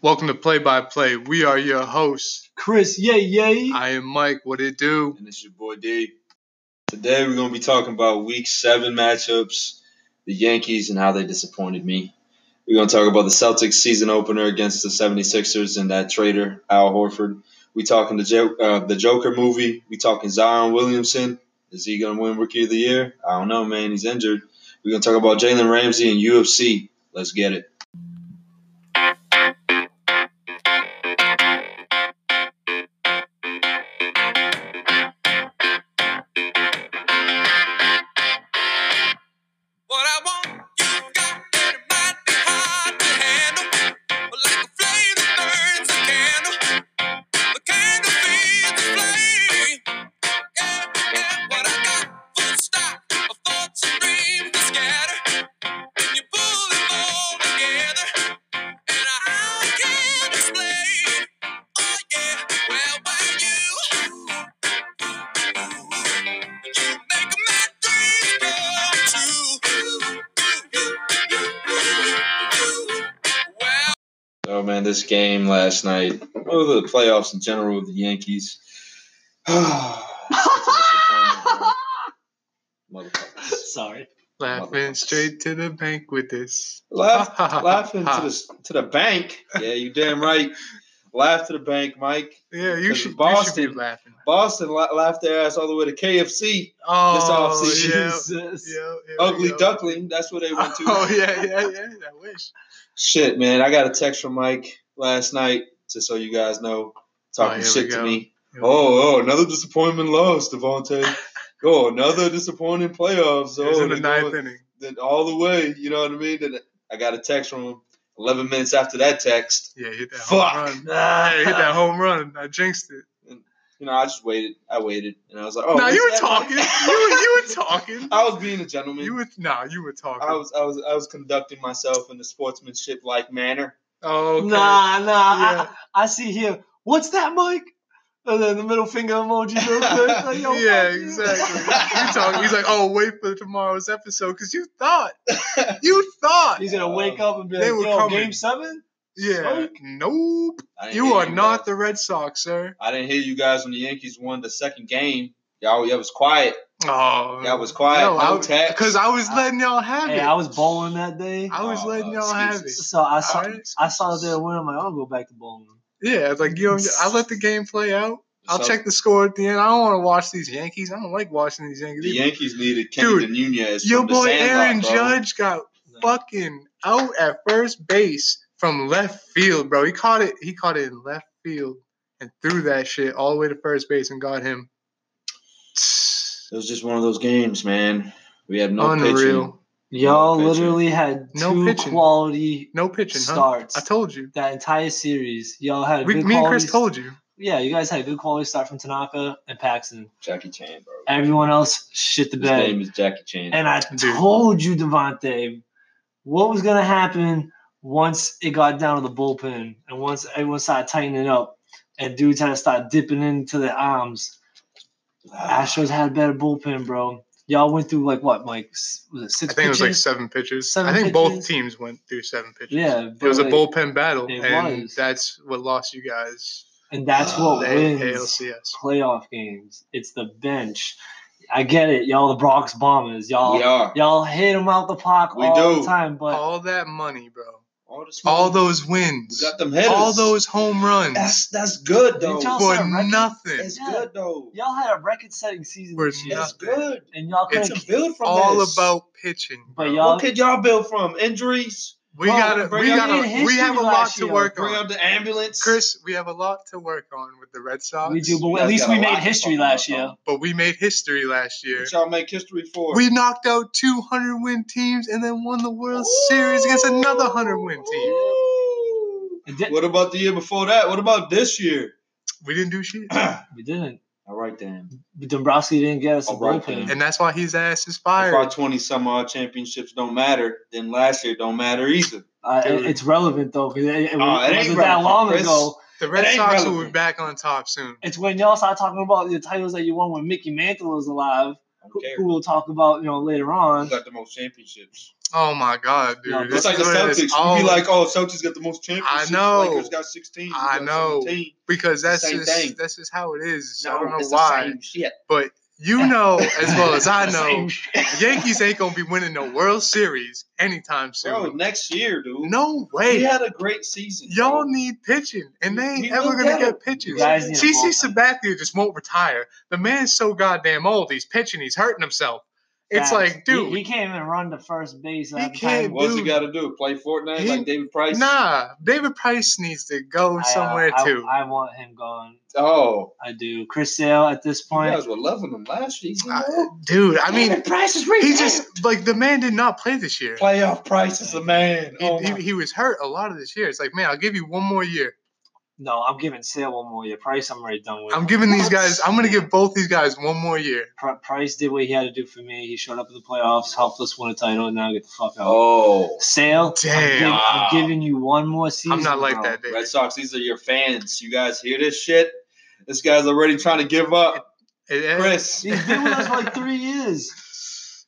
Welcome to Play by Play. We are your hosts. Chris, yay, yay. I am Mike. What it do? And it's your boy D. Today we're going to be talking about week seven matchups, the Yankees, and how they disappointed me. We're going to talk about the Celtics season opener against the 76ers and that traitor, Al Horford. We talking the, jo- uh, the Joker movie. We talking Zion Williamson. Is he going to win Rookie of the Year? I don't know, man. He's injured. We're going to talk about Jalen Ramsey and UFC. Let's get it. Last night, or the playoffs in general with the Yankees. Such a disappointment, bro. Motherfuckers. Sorry. Laughing straight to the bank with this. Laugh, laughing to the to the bank. Yeah, you damn right. Laugh to the bank, Mike. Yeah, you Because should, you should Boston- be laughing. Boston la- laughed their ass all the way to KFC. Oh, offseason. yeah. Jesus. yeah, yeah, Ugly yeah. Duckling. That's where they went to. Oh, yeah, yeah, yeah. I wish. Shit, man. I got a text from Mike last night, just so you guys know, talking Oh, shit to me. Oh, oh, another disappointment loss, Devontae. oh, another disappointing playoffs. Oh, in the ninth going- inning. then all the way. You know what I mean? Then I got a text from him 11 minutes after that text. Yeah, hit that Fuck. home run. Yeah, hit that home run. I jinxed it. You know, I just waited. I waited, and I was like, "Oh, nah, you were talking. You, were, you were talking. I was being a gentleman. You were nah, you were talking. I was, I was, I was conducting myself in a sportsmanship-like manner. Oh, okay. Nah, nah. Yeah. I, I see here. What's that, Mike? And then the middle finger emoji real quick. Like, yo, yeah, exactly. you talking? He's like, oh, wait for tomorrow's episode because you thought, you thought, He's gonna um, wake up and be They like, yo, coming. game seven? yeah, Psych. nope. I didn't You are not guys. the Red Sox, sir. I didn't hear you guys when the Yankees won the second game. Y'all, y'all was quiet. Oh, Y'all was quiet. No text. because I was letting y'all have Hey, it. I was bowling that day. I was Oh, letting y'all have it. So I saw Alright. I saw that they were winning. I'm like, I'll go back to bowling. Yeah, like you. Know, I let the game play out. I'll So, check the score at the end. I don't want to watch these Yankees. I don't like watching these Yankees. The Yankees needed Dude, Kenny Nunez. Your from boy Sandlot, Aaron bro. Judge got fucking out at first base from left field, bro. He caught it. He caught it in left field and threw that shit all the way to first base and got him. It was just one of those games, man. We had no pitching. Unreal. Y'all pitching. literally had No pitching. quality No pitching, huh? starts. I told you. that entire series. Y'all had a We, good me and quality. Chris told you. Yeah, you guys had a good quality start from Tanaka and Paxton. Jackie Chan, bro. Everyone else shit the His bed. His name is Jackie Chan. And I Dude. told you, Devontae, what was gonna happen once it got down to the bullpen and once everyone started tightening up and dudes had to start dipping into their arms. Astros had a better bullpen, bro. Y'all went through like what, like was it six? I six think it was like seven pitches. Seven I think both teams went through seven pitches. Yeah, It was a bullpen battle, it and was. that's what lost you guys and that's what the wins ALCS. playoff games. It's the bench. I get it, y'all. The Bronx Bombers, y'all. we are. Y'all hit them out the park We all do. the time, but All that money, bro. All, the. All those We wins. got them hitters. All those home runs That's that's good though. For record? nothing. It's Yeah. good though. y'all had a record-setting season For this year, It's nothing. good. and y'all It's couldn't. Build from this. All this. about pitching. But y'all- What could y'all build from? Injuries? We Bro, gotta, we out gotta, we have a history lot last to year. work Bring on. out the ambulance. Chris, we have a lot to work on with the Red Sox. We do, but You at least we made history last year. on. But we made history last year. What y'all make history for? We knocked out two hundred win teams and then won the World Series against another hundred win team. Ooh. Did- What about the year before that? What about this year? We didn't do shit, We didn't. All right then. Dombrowski didn't get us a All right, bullpen. then. and that's why his ass is fired. If our twenty some odd championships don't matter, then last year don't matter either. Uh, it- it's relevant though because it, it, Oh, it wasn't that long Chris. ago. The Red It ain't Sox will be back on top soon. It's when y'all start talking about the titles that you won when Mickey Mantle was alive, who, who we'll talk about you know later Who on. got the most championships? Oh my god, dude! No, This It's like the is what it is. Celtics. Oh, We be like, oh, Celtics got the most championships. I know. Lakers got 16. I got know. 17. because that's same just thing. that's just how it is. I don't know it's the why, same shit. but you know as well as I know, Yankees ain't gonna be winning the World Series anytime soon. Bro, next year, dude. no way. We had a great season. Y'all bro. need pitching, and they ain't We ever gonna get get it. pitching. You guys need a CC. Sabathia just won't retire. The man's so goddamn old. He's pitching. He's hurting himself. It's Facts. like, dude, he, he can't even run to first base. He can't time. What's he got to do? Play Fortnite He- like David Price? nah. David Price needs to go I, uh, somewhere I, too. I want him gone. Oh, I do. Chris Sale at this you point. guys were loving him last season. I- bro. dude, I mean, David Price is he just like the man did not play this year. playoff Price is a man. He, Oh, he, he was hurt a lot of this year. It's like, man, I'll give you one more year. No, I'm giving Sale one more year. Price, I'm already done with. I'm giving these guys. I'm gonna give both these guys one more year. Pri- Price did what he had to do for me. He showed up in the playoffs, helped us win a title, and now get the fuck out. oh, Sale, I'm, Damn. I'm giving you one more season. I'm not like bro. that, Dave. Red Sox, these are your fans. You guys hear this shit? This guy's already trying to give up. It- it- Chris, He's been with us for like three years.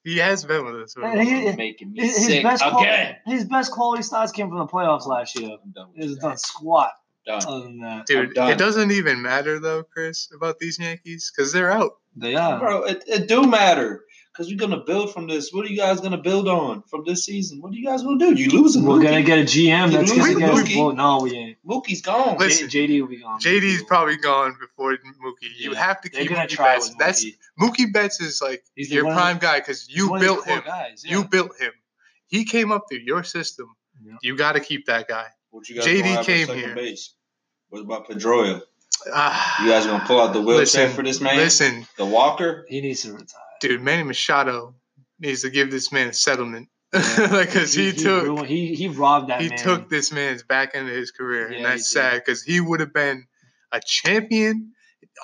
he has been with us. for a And he- making me His, his sick best qual- again. his best quality starts came from the playoffs last year. I'm done He with hasn't that. done squat Done. other than that. Dude, done. it doesn't even matter though, Chris, about these Yankees because they're out. They are. Bro, it, it do matter because we're gonna build from this. What are you guys gonna build on from this season? What are you guys gonna do? You losing? We're Mookie. gonna get a GM that's You gonna lose get. Mookie. Well, no, we ain't. Mookie's gone. Listen, J- JD will be gone. JD's probably gone before Mookie. You Yeah. have to They're keep gonna Mookie try Betts. with That's Mookie. Mookie Betts is like He's your one of prime guy because you one of his built him. Guys, yeah. You built him. He came up through your system. Yeah. You got to keep that guy. What you guys JD gonna have came here. Base? What about Pedroia? Ah, You guys gonna pull out the wheelchair listen, for this man? Listen, The walker? He needs to retire. dude, Manny Machado needs to give this man a settlement Yeah. because he, took ruined- he he robbed that he man. took this man's back into his career, Yeah, and that's sad because he would have been a champion.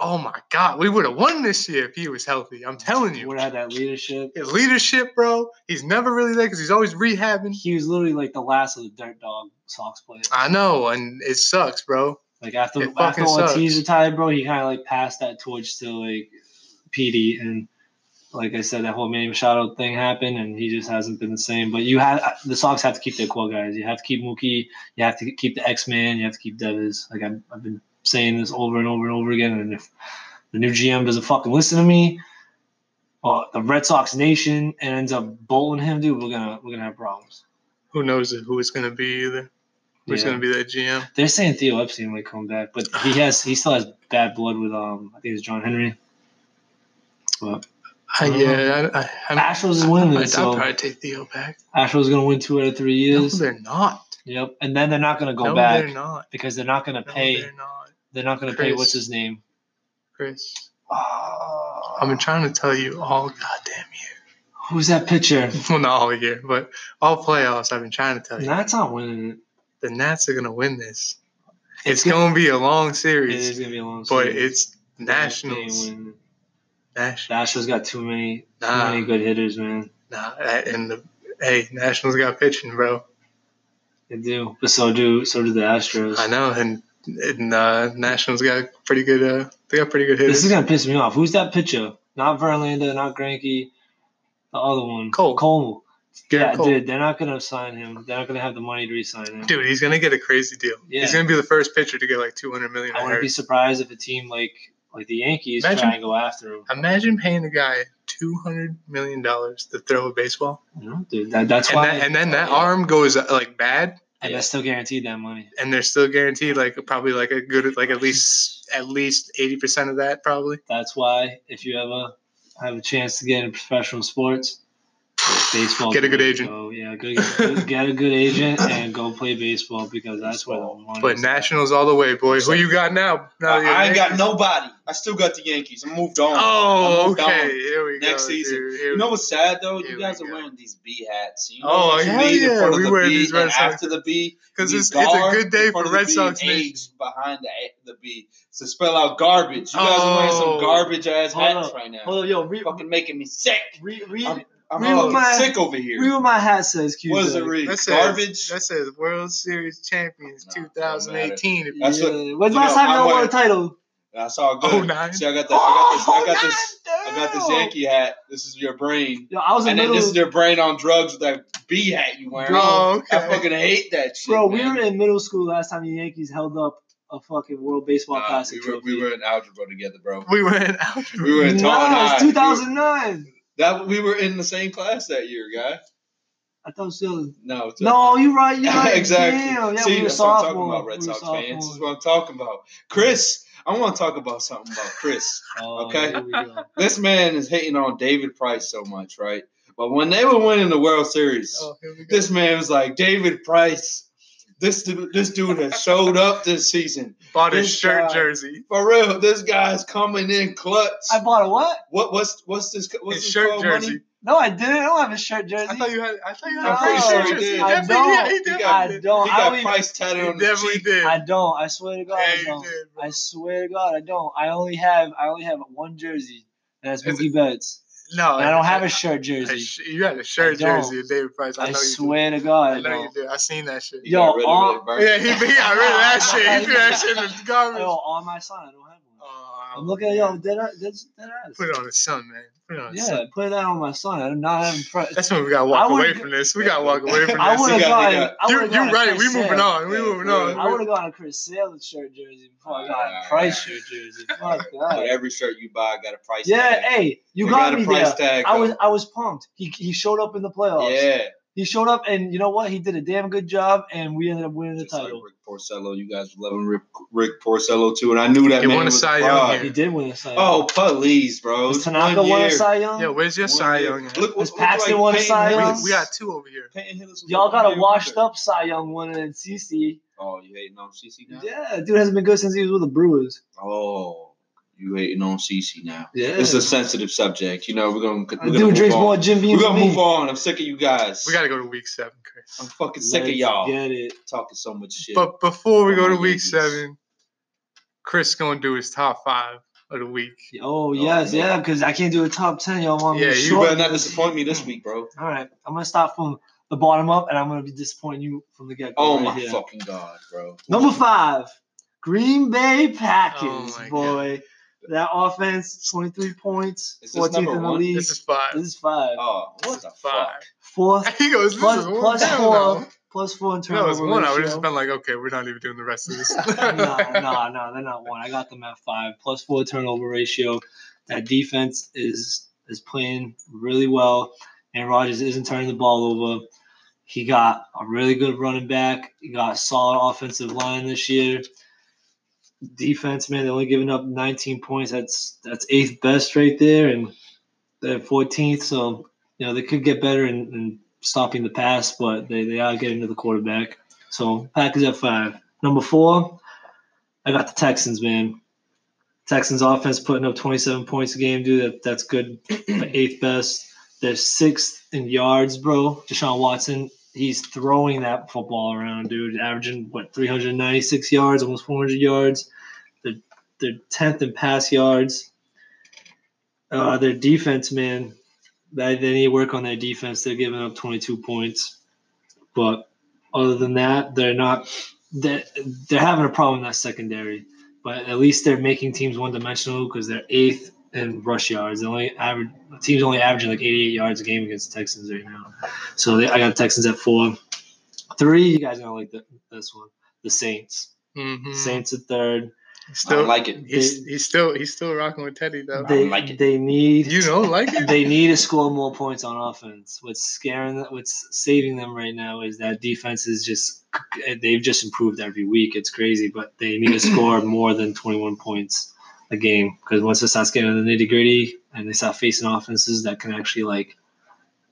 Oh my God, we would have won this year if he was healthy. I'm telling you, Would have had that leadership. his leadership, bro. He's never really there because he's always rehabbing. He was literally like the last of the dirt dog Sox players. I know, and it sucks, bro. Like after It after fucking Ortiz retired, bro, he kind of like passed that torch to like Petey, and like I said, that whole Manny Machado thing happened, and he just hasn't been the same. But you have the Sox have to keep their core guys. You have to keep Mookie. You have to keep the X Man. You have to keep Devers. Like I've, I've been saying this over and over and over again. And if the new GM doesn't fucking listen to me, or the Red Sox nation ends up bolting him, dude, we're gonna we're gonna have problems. Who knows who it's gonna be either? Who's Yeah. gonna be that GM? They're saying Theo Epstein might come back, but he has he still has bad blood with um I think it's John Henry. But I, Uh, yeah, I, I, Astros is winning, I'd, I'd so probably take Theo back. Astros gonna win two out of three No, years. they're not. yep, and then they're not gonna go no, back they're not. because they're not gonna No, pay. they're not. They're not gonna pay what's his name. Chris, Oh, I've been trying to tell you all goddamn year. who's that pitcher? Well, not all year, but all playoffs. I've been trying to tell you. That's not winning it. the Nats are gonna win this. It's It's, gonna be a long series, is gonna be a long but series. But it's They ain't Nationals. Nationals. Got too many too Nah. many good hitters, man. Nah, and the hey, Nationals got pitching, bro. They do, but so do so do the Astros. I know, and and uh, Nationals got pretty good. Uh, they got pretty good hitters. This is gonna piss me off. Who's that pitcher? Not Verlander, not Greinke, the other one. Cole. Cole. Garrett yeah, Cole. dude, they're not gonna sign him. They're not gonna have the money to re-sign him. Dude, he's gonna get a crazy deal. Yeah. He's gonna be the first pitcher to get like two hundred million. I I wouldn't be surprised if a team like like the Yankees Imagine- try and go after him. Imagine paying a guy two hundred million dollars to throw a baseball, know, dude, that, that's and, why. that, and then that arm goes uh, like bad, and they're still guaranteed that money. and they're still guaranteed like probably like a good like at least at least eighty percent of that probably. That's why if you ever have a chance to get into professional sports, baseball. Get a good agent. Go, yeah, go, get, get a good agent and go play baseball because that's where the money. But is. Nationals all the way, boy. Who you got now? now I, I ain't got nobody. I still got the Yankees. I moved on. Oh, moved okay. on. Here we go. Next season. dude. Here You know what's sad though? Here You we guys are wearing these B hats. You know Oh, what you hell need in yeah, front we the wear B these Red Sox- after the B. because it's, it's a good day for the Red Sox and Nation. Behind the the B to spell out garbage. You guys are wearing Oh. some garbage ass hats up. right now. Hold on, yo, read, Fucking making me sick. read, read, I'm, I'm read what fucking my- sick over here. read what my hat says. Q what does it read? That says, Garbage. That says World Series champions No, 2018. That's what- yeah. When's the last time I'm y'all won a wearing- title? That's all good. Oh, nine? See, I got the, I got this, I got this, Oh, I got this. Yankee hat. This is your brain, Yo, I was in and then middle. this is your brain on drugs with that B hat you wearing. Oh, I fucking hate that shit, Bro, we man. were in middle school last time the Yankees held up a fucking World Baseball Nah, Classic we, were, trophy. we were in algebra together, bro. We were in algebra. We were in Taunton Nah, High. it's 2009. That we were in the same class that year, guy. I thought still. No, No, you're right. You're right. exactly. Damn, yeah, See, we that's what I'm talking about, Red We Sox fans. This is what I'm talking about. Chris, I want to talk about something about Chris. Oh, Okay. here we go. this man is hating on David Price so much, right? But when they were winning the World Series, Oh, here we go. this man was like, David Price, this dude, this dude has showed up this season. Bought his this shirt guy- jersey. For real, this guy's coming in clutch. I bought a what? What what's what's this what's His this shirt jersey. money? No, I didn't. I don't have a shirt jersey. I thought you had. I thought you had. I'm a pretty shirt sure he jersey. did. He I definitely- yeah, he don't. definitely I did. don't. He I got don't. Price tatted He on the definitely cheek. did. I don't. I swear to God, Yeah, I don't. did. I swear to God, I don't. I only have. I only have one jersey, that's Is Mookie Betts. No, And I don't have a shirt a jersey. sh- You had a shirt jersey of David Price. I, I know you swear to. God, I I know you don't. did. I seen that shit. Yo, got rid of all- Yeah, he, he got rid of that No, shit. no, He threw that shit in the garbage. Yo, on my son, I don't have one. Oh, I'm looking at yo, dead, dead, dead ass. Put it on his son, man. Put it on his Yeah, son. put that on my son. I'm not having. Pre- That's when we gotta walk away from this. We gotta walk away from I this. would He have got- he gone. got- I You, would've you gone a right. Chris We moving on. We moving on. I would have gone a Chris Sale shirt jersey before I got a Price shirt jersey. Fuck But that. every shirt you buy got a price tag. Yeah, tag. hey, you They got, got a me price there. tag, I was. I was pumped. He he showed up in the playoffs. Yeah. He showed up, and you know what? He did a damn good job, and we ended up winning the Just like title. Rick Porcello. You guys were loving Rick, Rick Porcello too, and I knew that He man won a was Cy a Young here. He did win the Cy Young. Oh, please, bro. Has It's Tanaka one won a. Cy Young? Yo, where's your One Cy. Young? at? Look, Has Paxton like won a Cy Young? we, we got two over here. Peyton Hillis Y'all a got a washed up Cy Young winner in CC. Oh, you hating on CC now? Yeah, dude hasn't been good since he was with the Brewers. Oh, you hating on CC now? Yeah. It's a sensitive subject. You know, we're gonna. We're gonna Dude move drinks on. more Jim Beam We're gonna move on. I'm sick of you guys. We gotta go to week seven, Chris. I'm fucking sick of y'all Get it. talking so much shit. But before we go to week Yankees. seven, Chris gonna do his top five of the week. Oh yes, man. yeah, because I can't do a top ten. Y'all want me Yeah, to you you better not disappoint me this week, bro. All right, I'm gonna start from the bottom up, and I'm gonna be disappointing you from the get go. Oh right my here. fucking god, bro. Number five, Green Bay Packers. Oh my boy, that offense, 23 points, Is this 14th number in the one? league. This is five. This is five. Oh, This what is the five. fuck? Fourth, He goes, this plus, is one. plus Hell four, no. plus four in If that was turnover one, I would have just been like, okay, we're not even doing the rest of this. no, no, no, they're not one. I got them at five. Plus four turnover ratio. That defense is is playing really well, and Rodgers isn't turning the ball over. He got a really good running back. He got a solid offensive line this year. Defense, man, they're only giving up 19 points. That's that's eighth best right there, and they're 14th. So you know they could get better in, in stopping the pass, but they, they are getting to the quarterback. So Packers at five. Number four, I got the Texans, man. Texans offense putting up 27 points a game, dude. That, that's good. eighth best. They're sixth in yards, bro. Deshaun Watson, he's throwing that football around, dude. Averaging what 396 yards, almost 400 yards. They're they're 10th in pass yards. Uh, their defense, man, they, they need work on their defense. They're giving up 22 points, but other than that, they're not. They're, they're having a problem in that secondary, but at least they're making teams one dimensional because they're eighth in rush yards. The only average the team's only averaging like 88 yards a game against the Texans right now. So they, I got the Texans at four. Three, you guys are gonna like the, this one. The Saints. Mhm. Saints at third. I Still, don't like it. he's, he's still he's still rocking with Teddy though. I They don't like it. they need You don't like it? they need to score more points on offense. What's scaring them, what's saving them right now is that defense is just they've just improved every week. It's crazy, but they need to score more than 21 points a game because once it starts getting in the nitty gritty and they start facing offenses that can actually like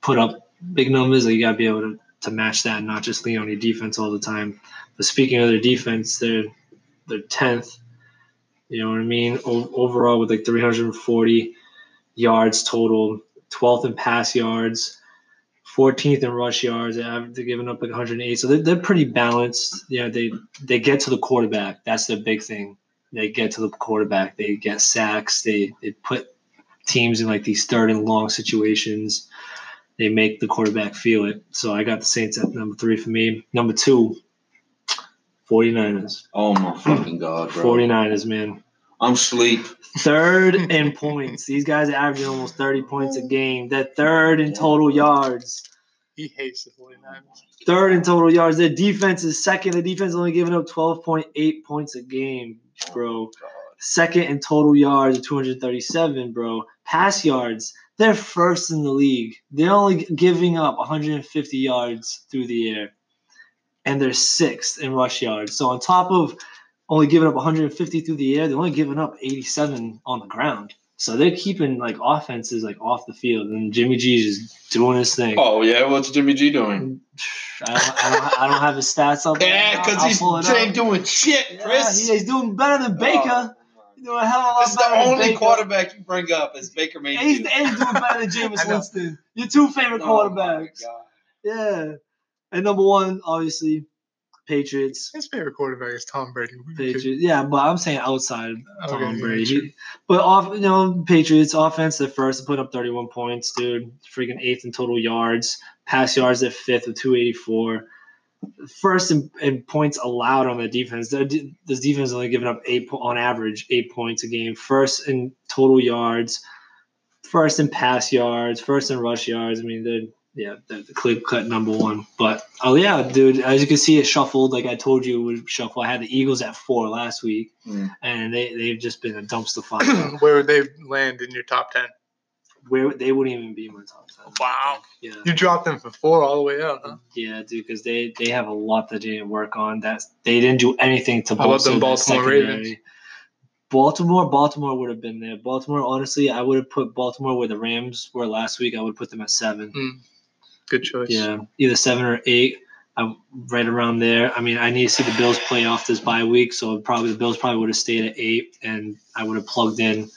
put up big numbers, like you gotta be able to, to match that and not just lean on your defense all the time. But speaking of their defense, they're they're 10th. You know what I mean? O- overall, with like 340 yards total, 12th in pass yards, 14th in rush yards. They're giving up like 108, so they're, they're pretty balanced. Yeah, they they get to the quarterback. That's the big thing. They get to the quarterback. They get sacks. They they put teams in like these third and long situations. They make the quarterback feel it. So I got the Saints at number three for me. Number two, 49ers. Oh my fucking god, bro. 49ers, man. I'm sleep. Third in points. These guys are averaging almost 30 points a game. They're third in total yards. He hates the 49ers. Third in total yards. Their defense is second. The defense is only giving up 12.8 points a game, Oh, bro. Second in total yards, 237, bro. Pass yards, they're first in the league. They're only giving up 150 yards through the air, and they're sixth in rush yards. So on top of only giving up 150 through the air, they're only giving up 87 on the ground. So they're keeping like offenses like off the field, and Jimmy G's just doing his thing. Oh yeah, what's Jimmy G doing? I don't, I don't, I don't have his stats up. Yeah, because he's he ain't doing shit, Yeah, Chris. he- he's doing better than Baker. Oh, He's doing a hell of a lot is the only Baker. quarterback you bring up is Baker he's, Mayfield. and he's doing better than Jameis. Winston. Your two favorite Oh, quarterbacks. Yeah. And number one, obviously, Patriots. His favorite quarterback is Tom Brady. Patriots. Yeah, but I'm saying outside Tom Okay, Brady. sure. But off, you know, Patriots offense at first, put up 31 points, dude. Freaking eighth in total yards. Pass yards at fifth with 284. First in, in points allowed on the defense. This defense only giving up eight on average eight points a game. First in total yards. First in pass yards. First in rush yards. I mean, they're yeah, they're the clear cut number one. But oh yeah, dude, as you can see, it shuffled. Like I told you, it would shuffle. I had the Eagles at four last week, Mm. and they they've just been a dumpster fire. Where would they land in your top 10? Where they wouldn't even be in my top ten. Wow. Yeah. You dropped them from four all the way up, huh? Yeah, dude, because they they have a lot that they didn't work on. That they didn't do anything to How about bolster them their Baltimore secondary. Ravens? Baltimore, Baltimore would have been there. Baltimore, honestly, I would have put Baltimore where the Rams were last week. I would put them at seven. Good choice. Yeah, either seven or eight. I'm right around there. I mean, I need to see the Bills play off this bye week, so probably the Bills probably would have stayed at eight, and I would have plugged in.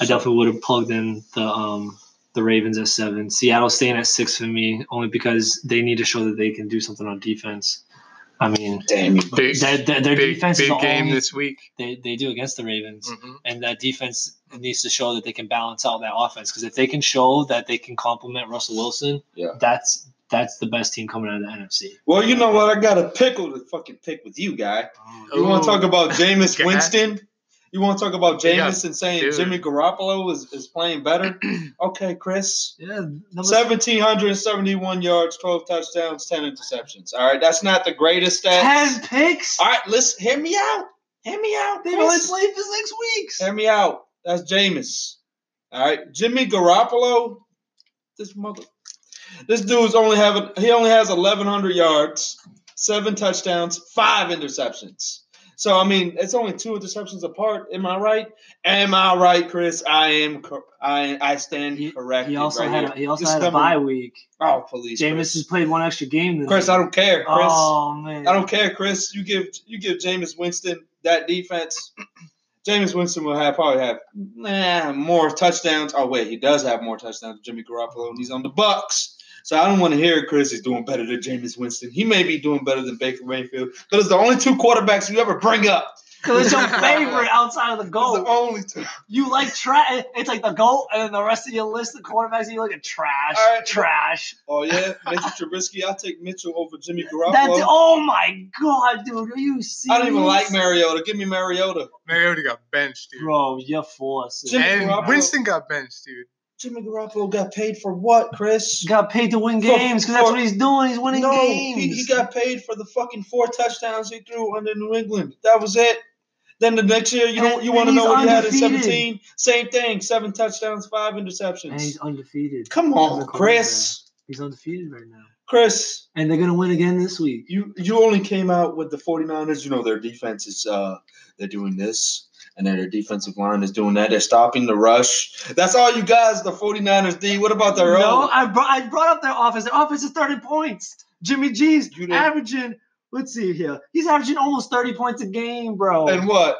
I definitely would have plugged in the um the Ravens at seven. Seattle staying at six for me, only because they need to show that they can do something on defense. I mean, Damn you. Big, their, their, their big, defense is the game only this week. they, they do against the Ravens Mhm. and that defense needs to show that they can balance out that offense. Because if they can show that they can complement Russell Wilson, Yeah. that's that's the best team coming out of the NFC. Well, you know what? I got a pickle to fucking pick with you, guy. You want to talk about Jameis Winston? You want to talk about Yeah, and saying dude. Jimmy Garoppolo is, is playing better? Okay, Chris. Yeah, 1,771 yards, 12 touchdowns, 10 interceptions. All right, that's not the greatest stats. ten picks. All right, listen, hear me out. Hear me out. They've only Chris. played for six weeks. Hear me out. That's Jameis. All right, Jimmy Garoppolo. This mother. This dude's only having. He only has 1,100 yards, seven touchdowns, five interceptions. So I mean, it's only two interceptions apart. Am I right? Am I right, Chris? I am. cor- I I stand He, corrected. he also right had here. a, he also This had a bye week. Oh, police. Jameis has played one extra game. Than Chris. I don't care, Chris. Oh man, I don't care, Chris. You give you give Jameis Winston that defense. Jameis Winston will have probably have nah, more touchdowns. Oh wait, he does have more touchdowns than Jimmy Garoppolo, and he's on the Bucs. So I don't want to hear Chris is doing better than Jameis Winston. He may be doing better than Baker Mayfield, but it's the only two quarterbacks you ever bring up. Because it's your favorite outside of the It's goal. the only two. You like trash. It's like the goat, and then the rest of your list of quarterbacks you look at trash, All right. trash. Oh yeah, Mitchell Trubisky. I'll take Mitchell over Jimmy Garoppolo. That's oh my god, dude. Are you serious? I don't even like Mariota. Give me Mariota. Mariota got benched, dude. Bro, you're forced. Jimmy and Garoppolo- Winston got benched, dude. Jimmy Garoppolo got paid for what, Chris? got paid to win games because that's what he's doing. He's winning no, games. He, he got paid for the fucking four touchdowns he threw under New England. That was it. Then the next year, you don't you want to know what he had in seventeen? Same thing, seven touchdowns, five and interceptions. he's undefeated. Come on. Chris. He's undefeated right now. Chris, And they're gonna win again this week. you you only came out with the 49ers. You know their defense is uh they're doing this. And then their defensive line is doing that. They're stopping the rush. That's all you guys, the 49ers D. What about their no, own? I brought I brought up their offense. Their offense is 30 points. Jimmy G's averaging. Let's see here. He's averaging almost 30 points a game, bro. And what?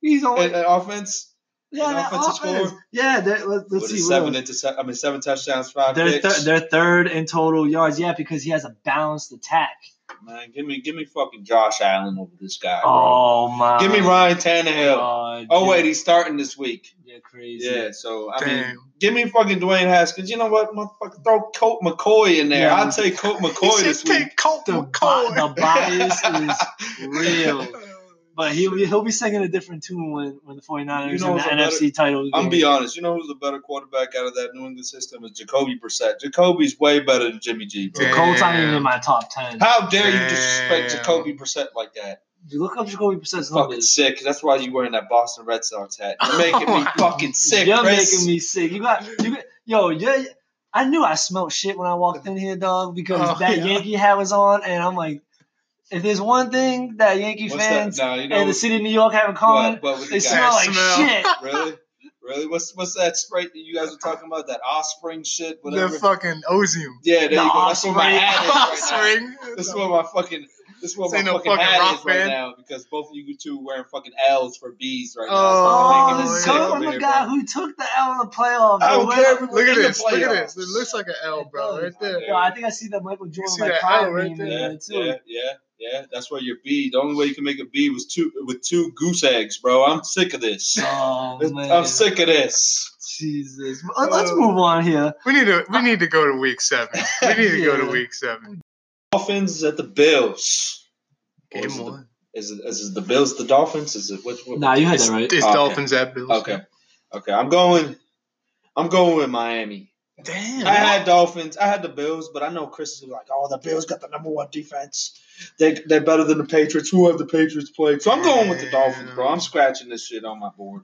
he's only offense? yeah, that offense. score? Yeah, let, let's What see. seven else. interce- I mean seven touchdowns, 5 They're, picks. th- they're third in total yards. Yeah, because he has a balanced attack. Man, give me give me fucking Josh Allen over this guy. bro. Oh my! Give me Ryan Tannehill. God, oh dude. wait, he's starting this week. You're crazy. Yeah, so I mean, give me fucking Dwayne Haskins. You know what, motherfucker? Throw Colt McCoy in there. Yeah. I'll take Colt McCoy said this week. take Colt The, McCoy. bi- the bias is real. But he'll be he'll be singing a different tune when, when the 49ers You know in the who's a NFC title. I'm game. be honest. You know who's a better quarterback out of that New England system is Jacoby Brissett. Jacoby's way better than Jimmy G, bro. Damn. Colts aren't even in my top ten. How dare you disrespect Jacoby Brissett like that? You look up Jacoby Brissett's Fucking numbers. sick. That's why you wearing that Boston Red Sox hat. You're making me fucking sick, You're Chris. making me sick. You got you got yo, yeah. I knew I smelled shit when I walked in here, dog, because Oh, that yeah. Yankee hat was on, and I'm like, if there's one thing that Yankee What's fans that? Nah, you know and the city of New York have in common, what, what they the smell like smell. shit. really? Really? What's what's that spray that you guys were talking about? That offspring shit, The whatever. fucking Ozium. yeah, there The you go. That's what my Offspring. hat is right now. Offspring. This is what my fucking this is what my no fucking, fucking hat rock is right band. now because both of you two wearing fucking L's for B's right now. Oh, It's making me Oh, this sick yeah. come over from here, the guy bro. who took the L in the playoffs. I don't care. not- if we Look at in the this. Look at this. It looks like an L, bro, right there. Yo, I think I see that Michael Jordan like that L right there? there too. Yeah, yeah, yeah. That's why your B. The only way you can make a B was two with two goose eggs, bro. I'm sick of this. Oh man, I'm sick of this. Jesus. Let- Let's Oh. move on here. We need to we need to go to week seven. We need to go to week seven. Dolphins at the Bills. Or Game is it the- one. Is it, is it the Bills the Dolphins? Is it which one? Nah, you had that right. it's Okay. Dolphins at Bills. Okay. Okay. I'm going I'm going with Miami. Damn. I had Dolphins. I had the Bills, but I know Chris is like, oh, the Bills got the number one defense. They they're better than the Patriots. Who have the Patriots played? So I'm going with the Dolphins, bro. I'm scratching this shit on my board.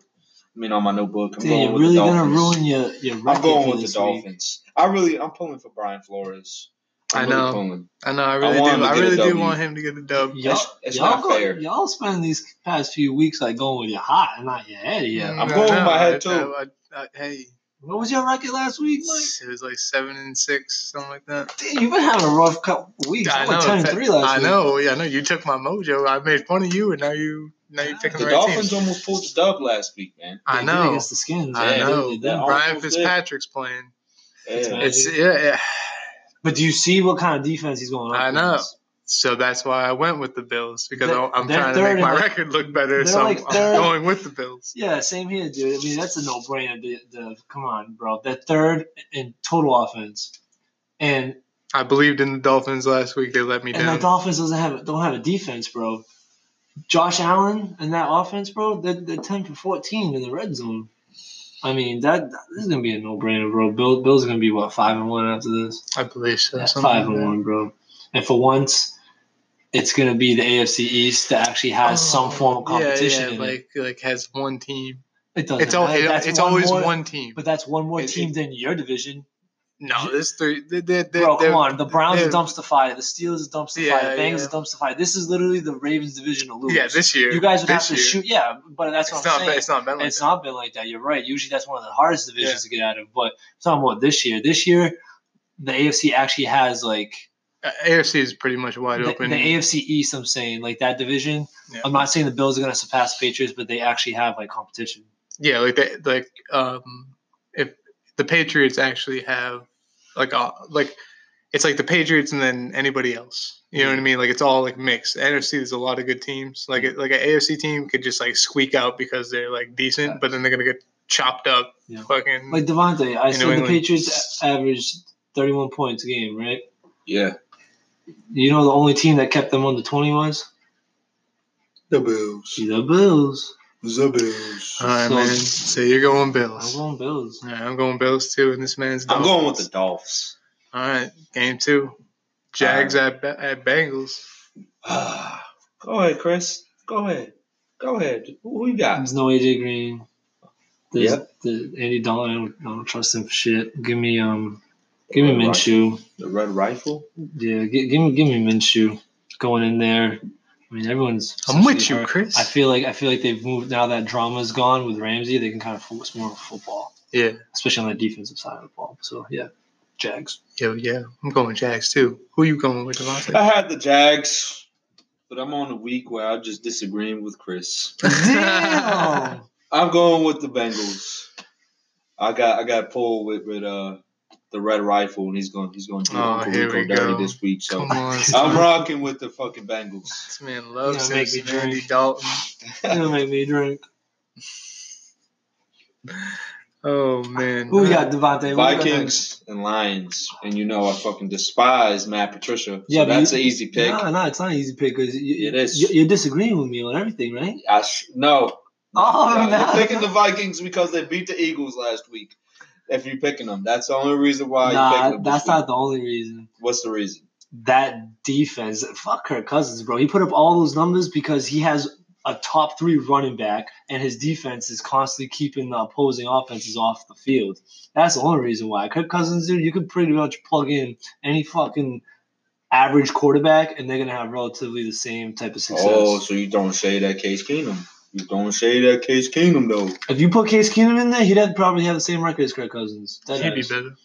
I mean, on my notebook. I'm Damn, going you're with really the gonna Dolphins. ruin your your I'm going for with the this week. Dolphins. I really, I'm pulling for Brian Flores. I'm I know. Really pulling. I know. I really want him do. to I get a really do W. want him to get a dub. Y'all, It's- it's y'all, not go, fair. y'all spend these past few weeks like going with your heart and not your head here. I'm Mm, going with my know. head, I- too. I- I- hey, What was your record last week, Mike? it was like seven and six, something like that. Dude, you've been having a rough couple weeks. I I went know. ten and three last I week. know. Yeah, I know. You took my mojo. I made fun of you, and now you now you're picking The right. the right Dolphins team. almost pulled the dub last week, man. I They did know. against the Skins. I Yeah, know. they that Brian almost did. Fitzpatrick's playing. Yeah. It's yeah, yeah. But do you see what kind of defense he's going up I know. against? So that's why I went with the Bills because They're- I'm trying to make my record look better. So I'm, like I'm going with the Bills. Yeah, same here, dude. I mean, that's a no-brainer. The, the come on, bro. They're third in total offense, and I believed in the Dolphins last week. They let me and the down. Dolphins doesn't have don't have a defense, bro. Josh Allen and that offense, bro. They're, they're ten for fourteen in the red zone. I mean, that this is gonna be a no-brainer, bro. Bill, Bills are gonna be what five and one after this. I believe so. Yeah, five and that. one, bro. And for once, it's gonna be the AFC East that actually has oh, some form of Oh, yeah, competition. Yeah, in like like has one team. it. it doesn't. It's al- it- it's one always more- one team. But that's one more It- team it- than your division. No, there's three. They, they, they, Bro, come on. The Browns are dumpster fire. The Steelers is dumpster Yeah, fire. The Bengals yeah. is dumpster fire. This is literally the Ravens division to lose. Yeah, this year. You guys would have to year. shoot. Yeah, but that's It's what I'm not. saying. been- It's not been like it's that. not been like that. You're right. Usually that's one of the hardest divisions to get out of. But I'm talking about this year. This year, the AFC actually has like AFC is pretty much wide the, open. the AFC East. I'm saying like that division. Yeah. I'm not saying the Bills are going to surpass the Patriots, but they actually have like competition. yeah, like they like um, if the Patriots actually have like uh, like it's like the Patriots and then anybody else. You know what I mean? Like it's all like mixed. NFC there's a lot of good teams. Like it, like an AFC team could just like squeak out because they're like decent, but then they're gonna get chopped up. Yeah. Fucking Like Devontae, I In said the Patriots averaged 31 points a game, right? Yeah. You know the only team that kept them under 20 was The Bills. the Bills. The Bills. all right, So- man. So you're going Bills. I'm going Bills. All right, I'm going Bills too, and this man's. I'm going with the Dolphins. All right, game two. Jags at at Bengals. Go ahead, Chris. Go ahead. Go ahead. Who you got? There's no AJ Green. There's Yep. the Andy Dalton. I don't, I don't trust him for shit. Give me um, give me Red Minshew. The Red Rifle. Yeah, give, give me give me Minshew going in there. I mean, everyone's. I'm with you, hurt. Chris. I feel like I feel like they've moved now that drama's gone with Ramsey. They can kind of focus more on football, Yeah, especially on the defensive side of the ball. So yeah, Jags. Yeah, yeah. I'm going Jags too. Who are you going with, Devontae? I had the Jags, but I'm on a week where I'm just disagreeing with Chris. Damn. I'm going with the Bengals. I got I got pulled with with uh the Red Rifle, and he's going he's going to do Oh, Uncle here Rico we dirty this week. So on, I'm rocking with the fucking Bengals. This man loves You're make me drink. Dalton. You're gonna make me drink. Oh man. Who we got, Devontae? Who got? Vikings and Lions, and you know I fucking despise Matt Patricia. So Yeah, that's you- an easy pick. No, no, it's not an easy pick because you, It is. you- You're disagreeing with me on everything, right? I sh- no, Oh, No, no. you're picking the Vikings because they beat the Eagles last week. If you're picking them, that's the only reason why you're Nah, that's not the only reason. What's the reason? That defense, fuck Kirk Cousins, bro. He put up all those numbers because he has a top three running back, and his defense is constantly keeping the opposing offenses off the field. That's the only reason why. Kirk Cousins, dude, you could pretty much plug in any fucking average quarterback, and they're gonna have relatively the same type of success. Oh, so you don't say that Case Keenum. You don't say that Case Keenum though. If you put Case Keenum in there, he'd have, probably have the same record as Kirk Cousins. That He'd be better.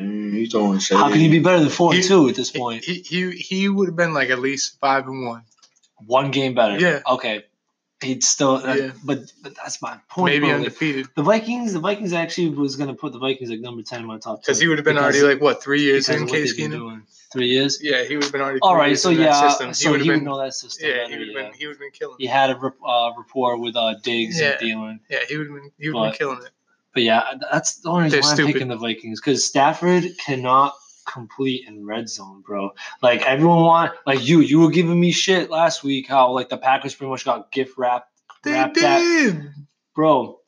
Mm, you don't shade. How can he be better than four and He- two at this point? He he he would have been like at least five and one. One game better. Yeah. Okay. He'd still, uh, but but that's my point. Maybe undefeated. the Vikings, the Vikings actually was gonna put the Vikings like number ten on my top Because he would have been already like what three years in Case been Keenum. doing. Three years. Yeah, he would have been already. All right, so yeah, system. so would he have would know that system. Yeah, better, he would have yeah. been. He would have been killing. He had a uh, rapport with uh, Diggs Yeah. and Thielen. Yeah, he would have been. He would have been killing it. But yeah, that's the only reason They're why I'm stupid. picking the Vikings because Stafford cannot complete in red zone, bro. Like everyone want, like you, you were giving me shit last week how like the Packers pretty much got gift wrapped, They wrapped did. bro.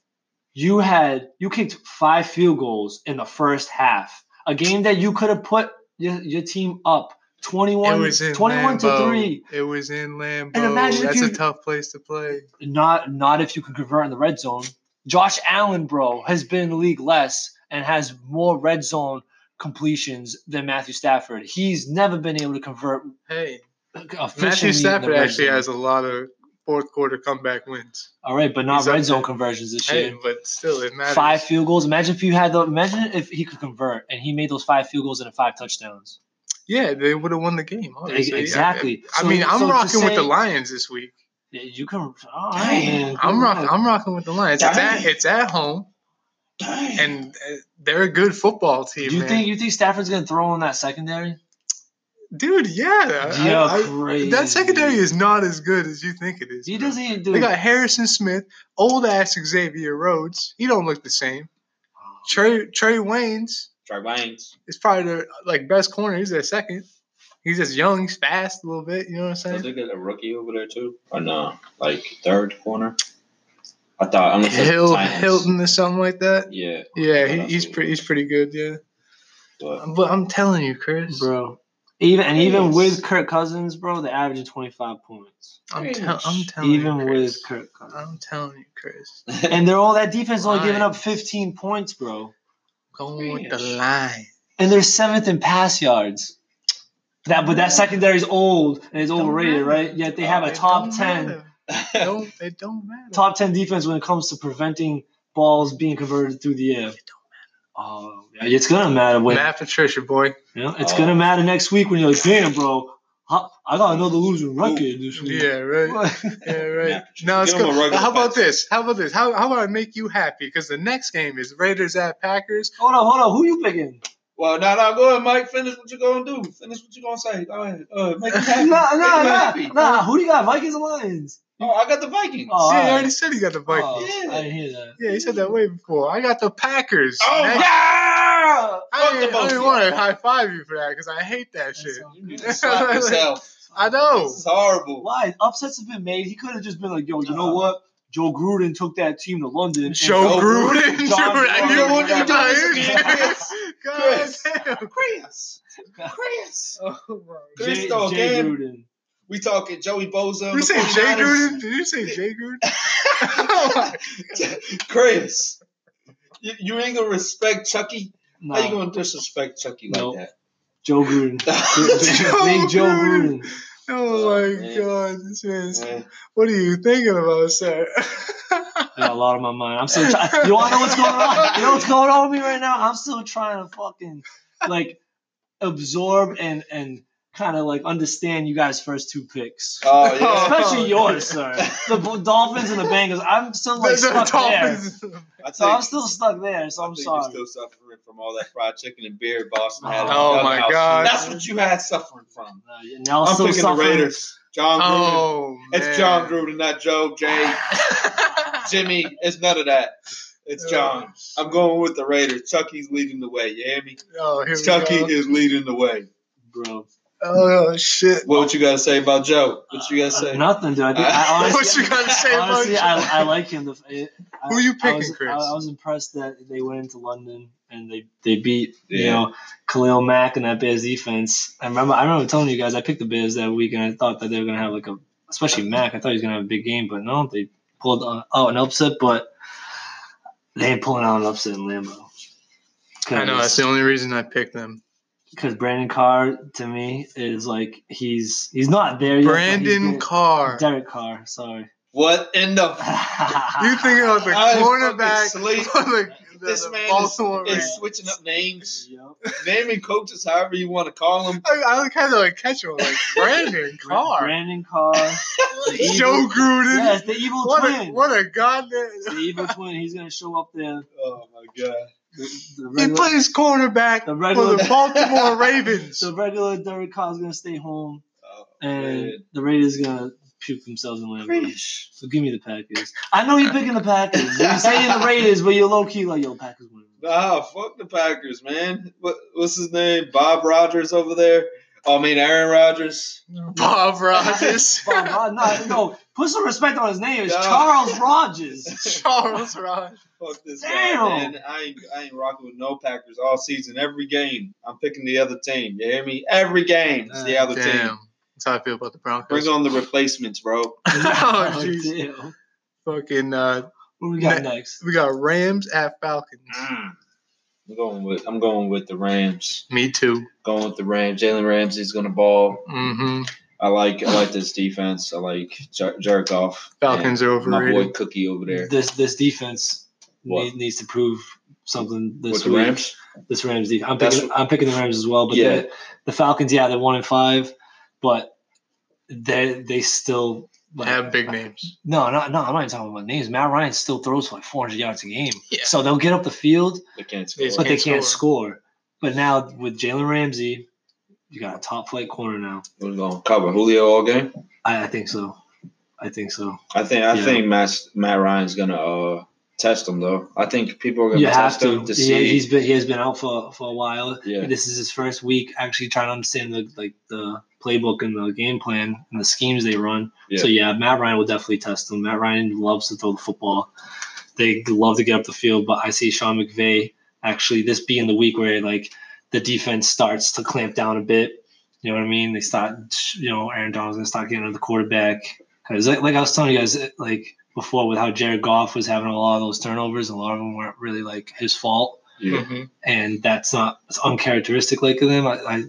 You had you kicked five field goals in the first half, a game that you could have put your, your team up 21, It was in 21 to three. It was in Lambeau. And imagine That's a tough place to play. Not not if you could convert in the red zone. Josh Allen, bro, has been in the league less and has more red zone completions than Matthew Stafford. He's never been able to convert Hey. Matthew Stafford actually zone. has a lot of fourth quarter comeback wins. all right, but not he's red zone there. conversions this Hey, year. but still, it matters. Five field goals. Imagine if you had the. Imagine if he could convert and he made those five field goals and five touchdowns. Yeah, they would have won the game. Obviously. Exactly. I, I So- mean, I'm so to rocking with the Lions this week. You can. All right, Dang, man. I'm rocking. I'm rocking with the Lions. It's at it's at home, Dang. and uh, they're a good football team. Do you man. think you think Stafford's gonna throw in that secondary? dude? Yeah, Yeah, I- crazy. that secondary is not as good as you think it is. He bro. doesn't even do. They got Harrison Smith, old ass Xavier Rhodes. He don't look the same. Trey Trae Waynes Trae Waynes. is probably their like best corner. He's their second. He's just young, he's fast a little bit. You know what I'm So saying? they get a rookie over there too, or no? Like third corner. I thought unless it's Hill, Hilton or something like that. Yeah, Yeah, Yeah, he, he's pretty. He's pretty good. Yeah, but but I'm telling you, Chris. bro. Even and even Yes. with Kirk Cousins, bro, they're averaging twenty five points. I'm, tell, I'm telling Even you, with Chris. Kirk Cousins, I'm telling you, Chris. and they're all that defense only giving up fifteen points, bro. Going with the line. And they're seventh in pass yards. That but that secondary is old and it's Don't overrated, matter. right? Yet they have a top ten, matter. Don't it don't matter. top ten defense when it comes to preventing balls being converted through the air. Oh, yeah, it's gonna matter when Matt Patricia, boy. you know, it's Oh. gonna matter next week when you're like, damn, bro, I, I got another losing record this week. Yeah, right. Yeah, right. Matt Patricia. Now let's Give him a go. How about pass. this? How about this? How, how about I make you happy? Because the next game is Raiders at Packers. hold on, hold on. Who you picking? Well, now, now, go ahead, Mike. Finish what you're gonna do. Finish what you're gonna say. Go ahead. Go ahead. Make him happy. Nah, nah, Make nah, happy. nah. Who do you got? Vikings and Lions. Oh, I got the Vikings. Oh, See, alright. I already said he got the oh, Vikings. Oh, Yeah. I didn't hear that. Yeah, he said that way before. I got the Packers. Oh, Next- my- I Fuck didn't, I didn't want to high five you for that because I hate that shit. You need to slap yourself. I know. This is horrible. Why? Upsets have been made. He could have just been like, yo, you know what? Joe Gruden took that team to London. and- Joe Joe Gruden. Gruden. John Dude, Gruden. you know what John you got Gruden. here, Chris. God Chris. damn. Chris. Chris. Oh my Chris Jay, though, Jay again. Gruden. We talking Joey Bozo. You say Jay 49ers. Gruden? Did you say Jay Gruden? Chris. You, you ain't gonna respect Chucky? No, How you gonna disrespect Chucky like Nope. that? Joe Gruden. Joe Big Joe Gruden. Gruden. Oh, oh my man. god, this man's. Man, What are you thinking about, sir? I got a lot on my mind. I'm still trying. You want to know what's going on? You know what's going on with me right now? I'm still trying to fucking like absorb and and kind of like understand you guys' first two picks. Oh yeah. Especially yours, sir. The Dolphins and the Bengals. I'm still like The- the stuck there. Dolphins. I So I'm still stuck there. So I I'm think sorry. You're still suffering from all that fried chicken and beer Boston had. in the Oh, my doghouse. God. That's what you had suffering from. Uh, yeah, now I'm still picking suffering. the Raiders. Jon Gruden. Oh, man. It's Jon Gruden, not Joe, Jay, Jimmy. It's none of that. It's John. I'm going with the Raiders. Chucky's leading the way. You hear me? Oh, here we Chucky go. is leading the way. bro. Oh shit. What would you guys say about Joe? What you guys say? Nothing, dude. I, think, I Uh, honestly, What you gotta say about honestly, Joe? I, I like him. The, it, I, Who you I picking, was, Chris? I, I was impressed that they went into London and they, they beat you know Khalil Mack and that Bears defense. I remember I remember telling you guys I picked the Bears that week and I thought that they were gonna have like a especially Mack. I thought he was gonna have a big game, but no, they pulled uh, out an upset. But they ain't pulling out an upset in Lambeau. I know that's the only reason I picked them. Because Brandon Carr to me is like he's he's not there yet. Brandon. Carr. Derek Carr. Sorry. What in the You thinking of the cornerback fucking sleep. for the, the, This the man Baltimore is Ravens? switching up names, Yep. naming coaches however you want to call them. I, I kind of like catch him like Brandon Carr, Brandon Carr. Joe evil- Gruden. Yes, the evil what twin. a what a goddamn! the evil twin. He's gonna show up there. Oh my god! The, the He plays cornerback the for the Baltimore Ravens. the regular Derek Carr's gonna stay home, Oh, and man. the Raiders gonna puke themselves in Lambeau. Preach. So give me the Packers. I know you're picking the Packers. You're saying the Raiders, but you're low key like yo Packers win. Ah, fuck the Packers, man. What what's his name? Bob Rogers over there. Oh, I mean Aaron Rodgers. Bob Rogers, Bob Rod- no, no, put some respect on his name. It's No. Charles Rogers. Charles Rogers. Fuck this Damn. guy, man. I ain't I ain't rocking with no Packers all season. Every game, I'm picking the other team. You hear me? Every game, it's the Uh, other team. That's how I feel about the Broncos. Bring on the replacements, bro. Oh, Oh, jeez. damn. Fucking, uh, What we got Ne- next? we got Rams at Falcons. Mm. I'm going with I'm going with the Rams. Me too. Going with the Rams. Jalen Ramsey's gonna ball. Mm-hmm. I like I like this defense. I like Jar- Jared Goff. Falcons are and My boy overrated. Cookie over there. This this defense What? Need, needs to prove something this With the week. Rams? This Rams defense. I'm That's- picking I'm picking the Rams as well, but Yeah. the, the Falcons, yeah, they're one in five, but they they still like, Have big names. No, no, no. I'm not even talking about names. Matt Ryan still throws for like 400 yards a game, Yeah. so they'll get up the field, They can't score. Yes, but they Can't can't score. But now with Jalen Ramsey, you got a top flight corner now. We're going to cover Julio all game. I, I think so. I think so. I think I Yeah. think Matt Matt Ryan's gonna uh test him though. I think people are gonna test have him to. to He, see. he's been he has been out for, for a while. Yeah. This is his first week actually trying to understand the like the playbook and the game plan and the schemes they run. So yeah, Matt Ryan will definitely test him. Matt Ryan loves to throw the football. They love to get up the field, but I see Sean McVay actually this being the week where like the defense starts to clamp down a bit. You know what I mean? They start, you know, Aaron Donald's gonna start getting to the quarterback because like, like I was telling you guys like before with how Jared Goff was having a lot of those turnovers, a lot of them weren't really like his fault yeah. Mhm. and that's not it's uncharacteristic like of them. I, I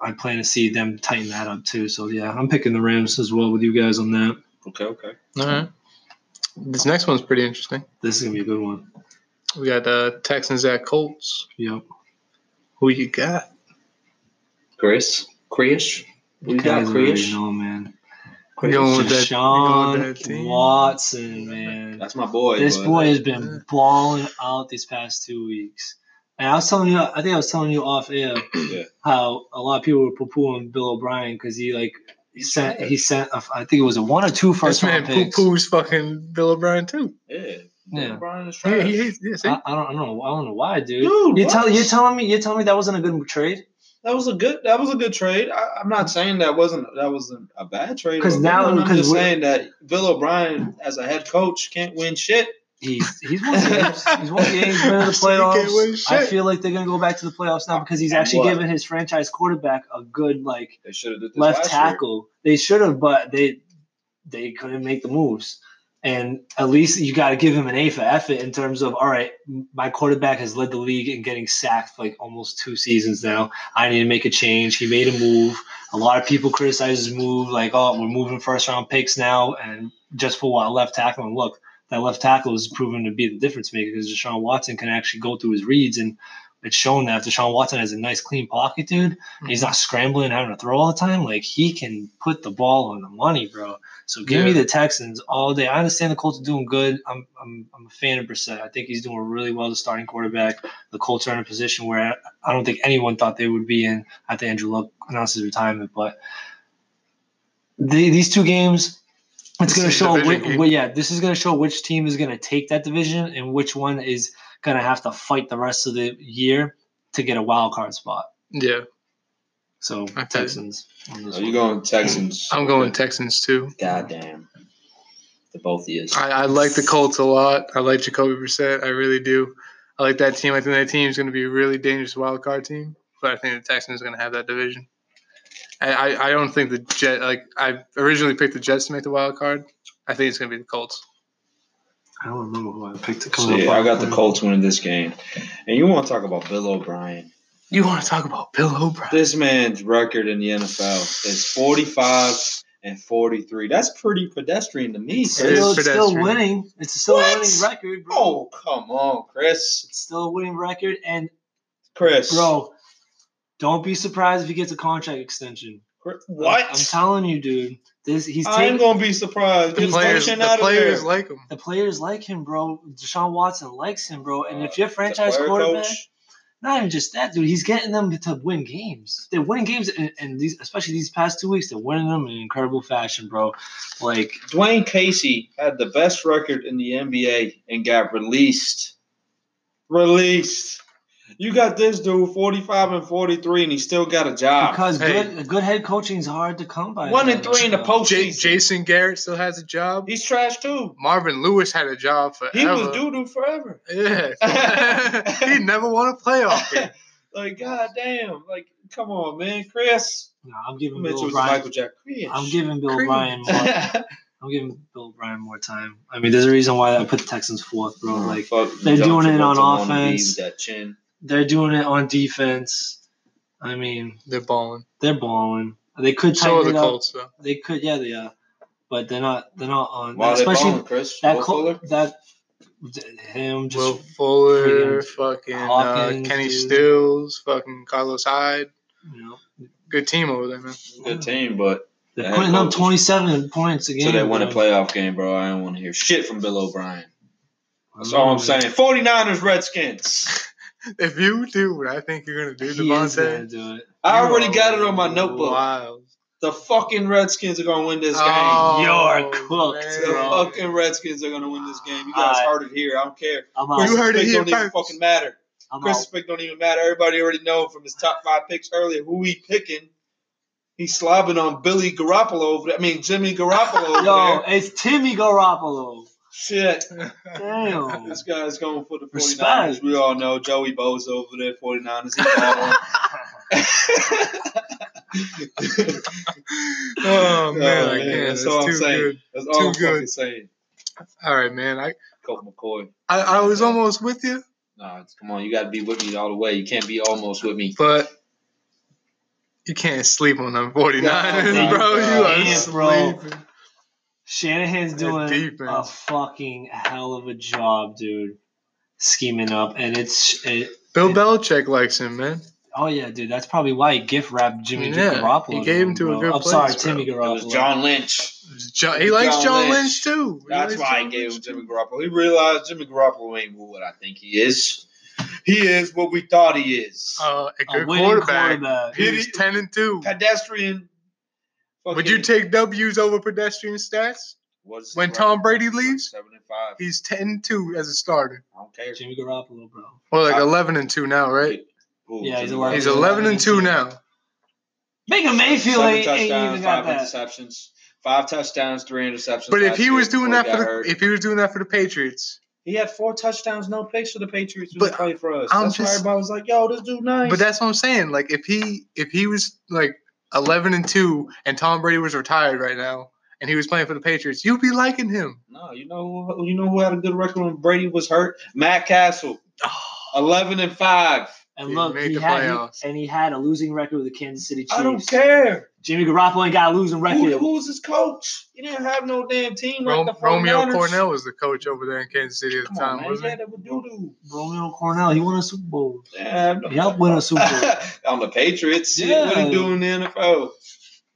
I plan to see them tighten that up too. So yeah, I'm picking the Rams as well with you guys on that. Okay, okay. All right. This next one's pretty interesting. This is gonna be a good one. We got uh, Texans at Colts. Yep. Who you got? Chris, Chris, we got Guys already Chris. know, man. You going with that? you Sean going with that team? Watson, man. That's my boy. This but- boy has been balling out these past two weeks. And I was telling you, I think I was telling you off air Yeah. how a lot of people were poo-pooing Bill O'Brien because he like he sent he sent a, I think it was a one or two This first man round poo picks. poos fucking Bill O'Brien too. Yeah. Yeah. Brian is Yeah, trash. he hates. Yeah, see? I, I don't I don't know I don't know why, dude. Dude, you what? tell you're telling me you're telling me that wasn't a good trade That was a good. That was a good trade. I, I'm not saying that wasn't that wasn't a bad trade. 'Cause or a good now-. I'm just saying that Bill O'Brien as a head coach can't win shit. He's he's won games. He's won games, been in the He can't win playoffs. I feel like they're gonna go back to the playoffs now because he's actually what? given his franchise quarterback a good like They should have did this left tackle. They should have, but they they couldn't make the moves. And at least you got to give him an A for effort in terms of all right, my quarterback has led the league in getting sacked like almost two seasons now. I need to make a change. He made a move. A lot of people criticize his move, like oh, we're moving first round picks now, and just for what left tackle. And look, that left tackle is proven to be the difference maker because Deshaun Watson can actually go through his reads and. It's shown that Deshaun Watson has a nice clean pocket, dude. He's not scrambling and having to throw all the time. Like he can put the ball on the money, bro. So give me the Texans all day. I understand the Colts are doing good. I'm I'm, I'm a fan of Brissett. I think he's doing really well as a starting quarterback. The Colts are in a position where I don't think anyone thought they would be in after Andrew Luck announced his retirement. But the, these two games, It's going to show which, well, yeah, this is going to show which team is going to take that division and which one is going to have to fight the rest of the year to get a wild card spot. Yeah, So Okay. Texans. on this Are you one. going Texans? I'm going Texans too. Goddamn. The both of you. I, I like the Colts a lot. I like Jacoby Brissett. I really do. I like that team. I think that team is going to be a really dangerous wild card team. But I think the Texans are going to have that division. I, I, I don't think the Jet like I originally picked the Jets to make the wild card. I think it's going to be the Colts. I don't remember who I picked to come See, up I got the. Colts winning this game. And you want to talk about Bill O'Brien. You want to talk about Bill O'Brien? This man's record in the NFL is 45 and 43. That's pretty pedestrian to me. It's still, it's still winning. It's still What? a winning record, bro. Oh, come on, Chris. It's still a winning record. And, Chris. bro, don't be surprised if he gets a contract extension. Chris- What? I'm telling you, dude. This he's I taking ain't going to be surprised. The Get players, the out players there. like him. the players like him, bro. Deshaun Watson likes him, bro. And if you're Uh, franchise quarterback, coach, not even just that, dude. He's getting them to win games. They're winning games, and, and these, especially these past two weeks, they're winning them in incredible fashion, bro. Like, Dwane Casey had the best record in the NBA and got released. Released. You got this dude 45 and 43, and he still got a job. because Hey. good good head coaching is hard to come by. One and three in the Uh, post- J- Jason Garrett still has a job. He's trash too. Marvin Lewis had a job forever. He was doo doo forever. Yeah, he never won a playoff game. like, goddamn. Like, come on, man. Chris. No, I'm giving Mitchell Bill was O'Brien. Michael Jack. Chris. I'm giving Bill Creed. O'Brien more. I'm giving Bill O'Brien more time. I mean, there's a reason why I put the Texans fourth, bro. Like Fuck they're doing it on offense. That chin. They're doing it on defense. I mean, They're balling. they're balling. They could So are tighten the it up. Colts, though. They could, yeah, they are, but they're not. They're not on. Why are especially balling, Chris? that Will Col- Fuller? that him just Will Fuller, friggin' fucking uh, Kenny dude. Stills, fucking Carlos Hyde. you know Good team over there, man. Good team, but they're putting up 27 points a game. so they win a playoff game, bro. I don't want to hear shit from Bill O'Brien. That's all I'm saying. 49ers, Redskins. If you do what I think you're gonna do, He is gonna Devontae, do it. I you already are got it on my notebook. Wild. The fucking Redskins are gonna win this game. Oh, You're cooked, man. The bro. fucking Redskins are gonna win this game. You guys Alright. heard it here. I don't care. I'm You out. heard it Pick here don't even first. fucking matter. I'm Chris's out. pick don't even matter. Everybody already know from his top five picks earlier who he picking. He's slobbing on Billy Garoppolo over there. I mean Jimmy Garoppolo over Yo, there. it's Timmy Garoppolo. Shit. Damn. This guy's going for the 49ers. Respect. We all know Joey Bo's over there, 49ers. He balling. oh man, oh, I man, can't. that's That's all I'm too saying. good. That's all Too I'm good. saying. All right, man. I, Colt McCoy. I I was almost with you, Nah, come on, you got to be with me all the way. You can't be almost with me. but you can't sleep on them 49ers, bro. You are sleeping. Shanahan's doing a fucking hell of a job, dude. Scheming up, and it's it, Bill Belichick likes him, man. oh yeah, dude. That's probably why he gift wrapped Jimmy Yeah, Garoppolo. he gave him to a bro. good I'm sorry, place, bro. Timmy It was Garoppolo. John Lynch. John, he likes John John Lynch, Lynch. too. He That's why John I gave him Lynch, Jimmy too. Garoppolo. He realized Jimmy Garoppolo ain't what I think he is. He is what we thought he is. Uh, a a good winning quarterback. quarterback. He's ten and two. Pedestrian. Would you take W's over pedestrian stats? What's when? Tom Brady leaves? Seven and five. He's ten and two as a starter. I don't care. Jimmy Garoppolo, bro. Well, like Uh, eleven and two now, right? Who, Yeah, he's Jimmy 11. He's Garoppolo? eleven and two now. Baker Mayfield Seven ain't, ain't touchdowns, even got five that. interceptions. Five touchdowns, three interceptions. But if he was doing that for the hurt. if he was doing that for the Patriots, he had four touchdowns, no picks for the Patriots when But he played for us. I'm That's why just- everybody was like, "Yo, this dude nice." but that's what I'm saying. Like if he if he was like eleven and two and Tom Brady was retired right now and he was playing for the Patriots, you'd be liking him. no, you know, who, you know who had a good record when Brady was hurt? Matt Cassel, eleven and five. And He look, made he the had playoffs. he, and he had a losing record with the Kansas City Chiefs. I don't care. Jimmy Garoppolo ain't got a losing record. Who, who's his coach? He didn't have no damn team like Ro- the Romeo 49ers. Crennel was the coach over there in Kansas City at the Come on, time, man. Wasn't had that. Romeo Crennel, he won a Super Bowl. Yeah, He helped win a Super Bowl. on the Patriots. Yeah. What he doing in the NFL?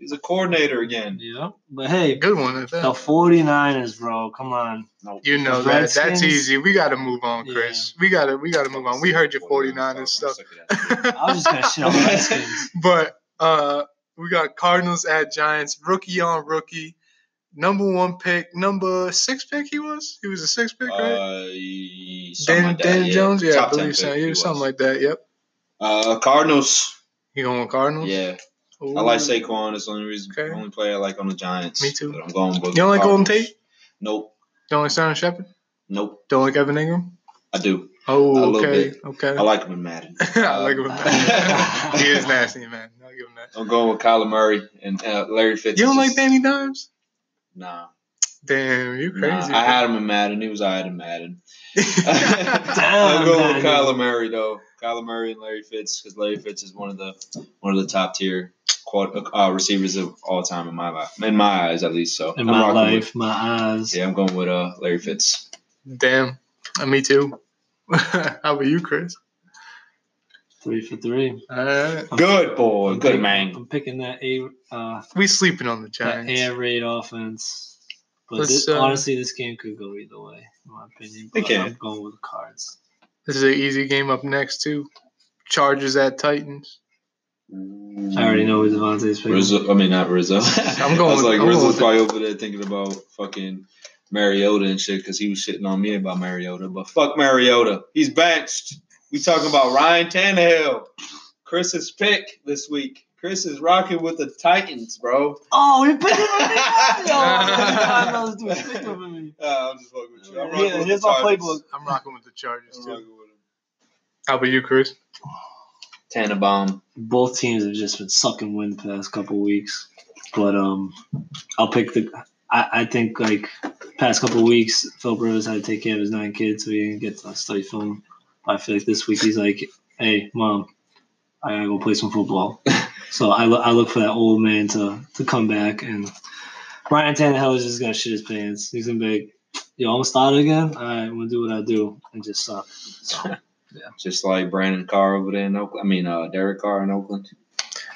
He's a coordinator again. yeah. But hey, Good one at the that. 49ers, bro. Come on. No, You know The that. That's easy. We got to move on, Chris. We got to we got to move on. We heard your 49ers stuff. I'm just gonna shit on the Redskins. but uh, we got Cardinals at Giants, rookie on rookie. number one pick, number six pick. He was. He was a six pick, right? Uh, Dan like that, Dan yeah. Jones. Yeah, I Top 10 believe so. pick He he was something was. like that. Yep. Uh, Cardinals. You going with Cardinals? Yeah, Ooh. I like Saquon. It's the only reason, Okay. only player I like on the Giants. Me too. I'm going with You don't like Golden. Tate? Nope, Don't like Sterling Shepard? nope. Don't like Evan Engram? I do. Oh, okay, bit. okay. I like him in Madden. I like him. In Madden. he is nasty, man. I'll give him that. I'm going with Kyler Murray and uh, Larry Fitz. You don't like Danny Dimes? Nah, Damn, you nah. crazy. I had him in Madden. He was alright in Madden. Damn, I'm going with. Kyler Murray though. Kyler Murray and Larry Fitz because Larry Fitz is one of the one of the top tier uh, receivers of all time in my life, in my eyes at least. So In I'm my rocking life, my eyes. Yeah, I'm going with uh, Larry Fitz. Damn. Uh, me too. How about you, Chris? Three for three. All right. Good boy, I'm good picking- man. I'm picking that a uh, We sleeping on the that Giants. air raid offense. But this, uh, honestly, this game could go either way, in my opinion. It But can. I'm going with the cards. This is an easy game up next too. Chargers at Titans. I already know who Devontae's picking. Rizzo. I mean, not Rizzo. I'm I going was like, I'm Rizzo's with probably over there thinking about fucking Mariota and shit because he was shitting on me about Mariota. But fuck Mariota. He's benched. We talking about Ryan Tannehill. Chris's pick this week. Chris is rocking with the Titans, bro. Oh, you're picking with me! Yo, God knows, dude, picking with me. I'm just fucking with you. I'm rocking Yeah, with here's the my Titans. playbook. I'm rocking with the Chargers I'm too. rocking with him. How about you, Chris? Tannenbaum. Both teams have just been sucking wind the past couple weeks, but um, I'll pick the. I, I think like past couple weeks, Phil Rivers had to take care of his nine kids, so he didn't get to study film. I feel like this week he's like, "Hey, mom, I gotta go play some football." so I, lo- I look for that old man to to come back, and Brian Tannehill is just gonna shit his pants. He's gonna be like, "Yo, I'm gonna again. All right, I'm gonna do what I do and just suck." So Just like Brandon Carr over there in Oakland. I mean, uh, Derek Carr in Oakland.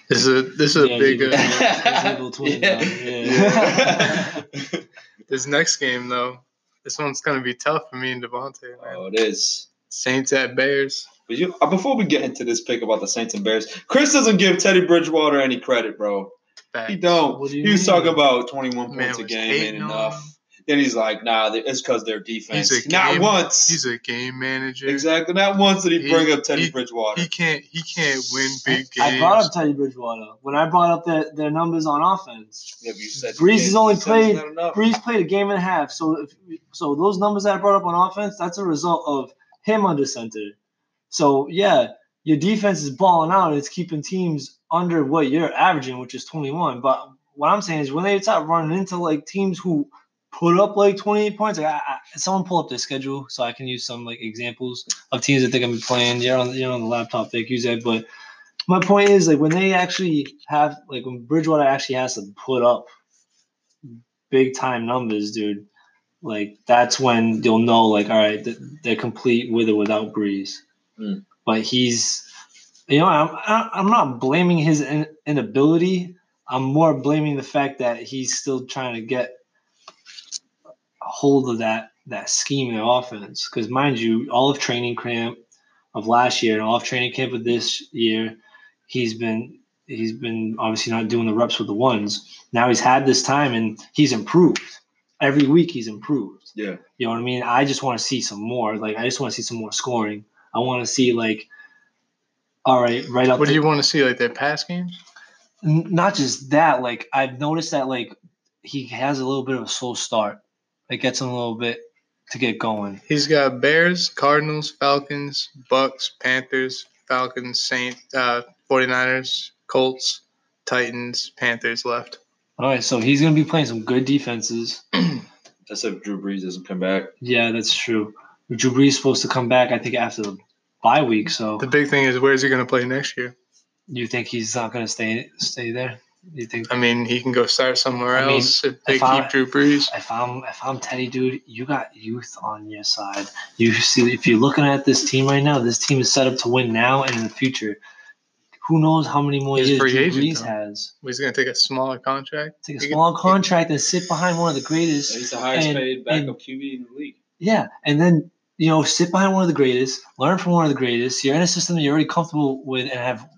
This is a this is a big. you- Uh, Evil twin, Yeah. uh, yeah. this next game though, this one's gonna be tough for me and Devontae. Man. oh, it is. Saints at Bears. But you, uh, before we get into this pick about the Saints and Bears, Chris doesn't give Teddy Bridgewater any credit, bro. Facts. He don't. Do you he was mean? talking about 21 Man points a game ain't hating on enough. Then he's like, nah, it's because their defense. He's a Not game- once. He's a game manager. exactly. Not once did he, He- bring up Teddy he- Bridgewater. He can't. He can't win big games. I brought up Teddy Bridgewater when I brought up their, their numbers on offense. Yeah, you said Brees has only played- not. Brees played a game and a half, so if, so those numbers that I brought up on offense, that's a result of him under center. So yeah, your defense is balling out and it's keeping teams under what you're averaging, which is 21. But what I'm saying is when they start running into like teams who put up like 28 points, like I, I, someone pull up their schedule so I can use some like examples of teams that they're gonna be playing. You're on you're on the laptop, they use that. But my point is like when they actually have like when Bridgewater actually has to put up big time numbers, dude. Like that's when you'll know, like, all right, they're complete with or without Brees. Mm. But he's, you know, I'm I'm not blaming his in- inability. I'm more blaming the fact that he's still trying to get a hold of that that scheme in offense. Because mind you, all of training camp of last year and all of training camp of this year, he's been he's been obviously not doing the reps with the ones. Now he's had this time and he's improved. Every week he's improved. Yeah. You know what I mean? I just want to see some more. Like I just want to see some more scoring. I want to see like, all right, right up. What do you want to see? Like their pass game? N- not just that. Like I've noticed that like he has a little bit of a slow start. It gets him a little bit to get going. He's got Bears, Cardinals, Falcons, Bucs, Panthers, Falcons, Saint, uh, 49ers, Colts, Titans, Panthers left. All right, so he's gonna be playing some good defenses. That's if Drew Brees doesn't come back. Yeah, that's true. Drew Brees is supposed to come back, I think, after the bye week. So The big thing is where's he going to play next year? you think he's not gonna stay stay there? You think I mean, he can go start somewhere I mean, else if they if I- keep Drew Brees. if I'm if I'm Teddy, dude, you got youth on your side. You see, if you're looking at this team right now, this team is set up to win now and in the future. Who knows how many more He's years free Drew agent, Brees though. has? He's going to take a smaller contract. Take a He could- small contract and sit behind one of the greatest. He's the highest And- paid backup and- QB in the league. Yeah, and then you know, sit behind one of the greatest, learn from one of the greatest. You're in a system that you're already comfortable with and have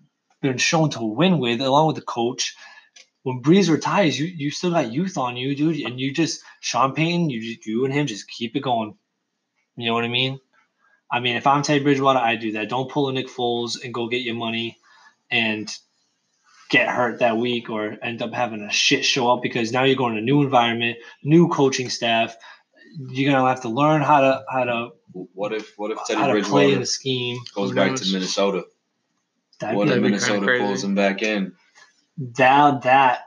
been shown to win with, along with the coach. when Brees retires, you you still got youth on you, dude, and you just Sean Payton, you you and him just keep it going. You know what I mean? I mean, if I'm Teddy Bridgewater, I do that. Don't pull a Nick Foles and go get your money and get hurt that week or end up having a shit show up because now you're going to a new environment, new coaching staff. You're gonna have to learn how to how to What if what if how Teddy to play in Bridgewater the scheme. goes Who back knows? to Minnesota? That'd What be, if That'd be Minnesota kinda crazy. pulls him back in? that that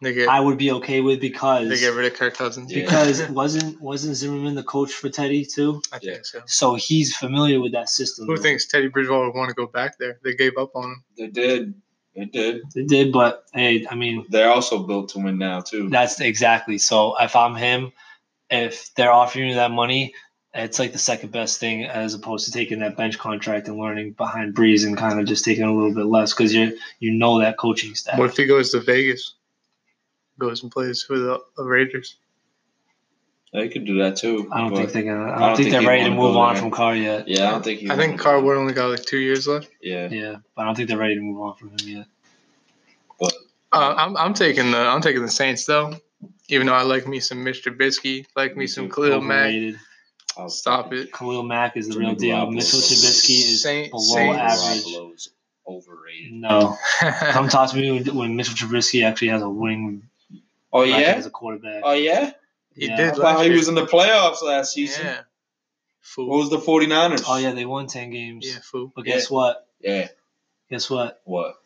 They get I would be okay with because they get rid of Kirk Cousins. Yeah. because wasn't wasn't Zimmerman the coach for Teddy too? I think so. So he's familiar with that system. Who thinks Teddy Bridgewater would want to go back there? They gave up on him. They did. They did. They did, but hey, I mean They're also built to win now too. that's exactly. So if I'm him, if they're offering you that money, it's like the second best thing as opposed to taking that bench contract and learning behind Brees and kind of just taking a little bit less because you you know that coaching staff. What if he goes to Vegas? Goes and plays with the, the Raiders. They could do that too. I don't think they're gonna. I don't, don't think, think they're ready to move on there. from Carr yet. Yeah, I don't think he. I think wanna Carr would only got like two years left. Yeah, Yeah, but I don't think they're ready to move on from him yet. but Uh, I'm I'm taking the I'm taking the Saints though. Even though I like me some Mr. Trubisky, like me Me some too. Khalil Mack. I'll Stop it. Khalil Mack is the Jimmy real deal. Garoppolo. Mitchell Trubisky is Saint- below Saints. average. Garoppolo's overrated. No, come talk to me when, when Mitchell Trubisky actually has a winning Oh yeah. as a quarterback. Oh yeah. He Yeah. did I thought he was in the playoffs last season. Yeah. What was the 49ers? Oh yeah, they won ten games. Yeah, fool. But guess what? Yeah. Guess what? What?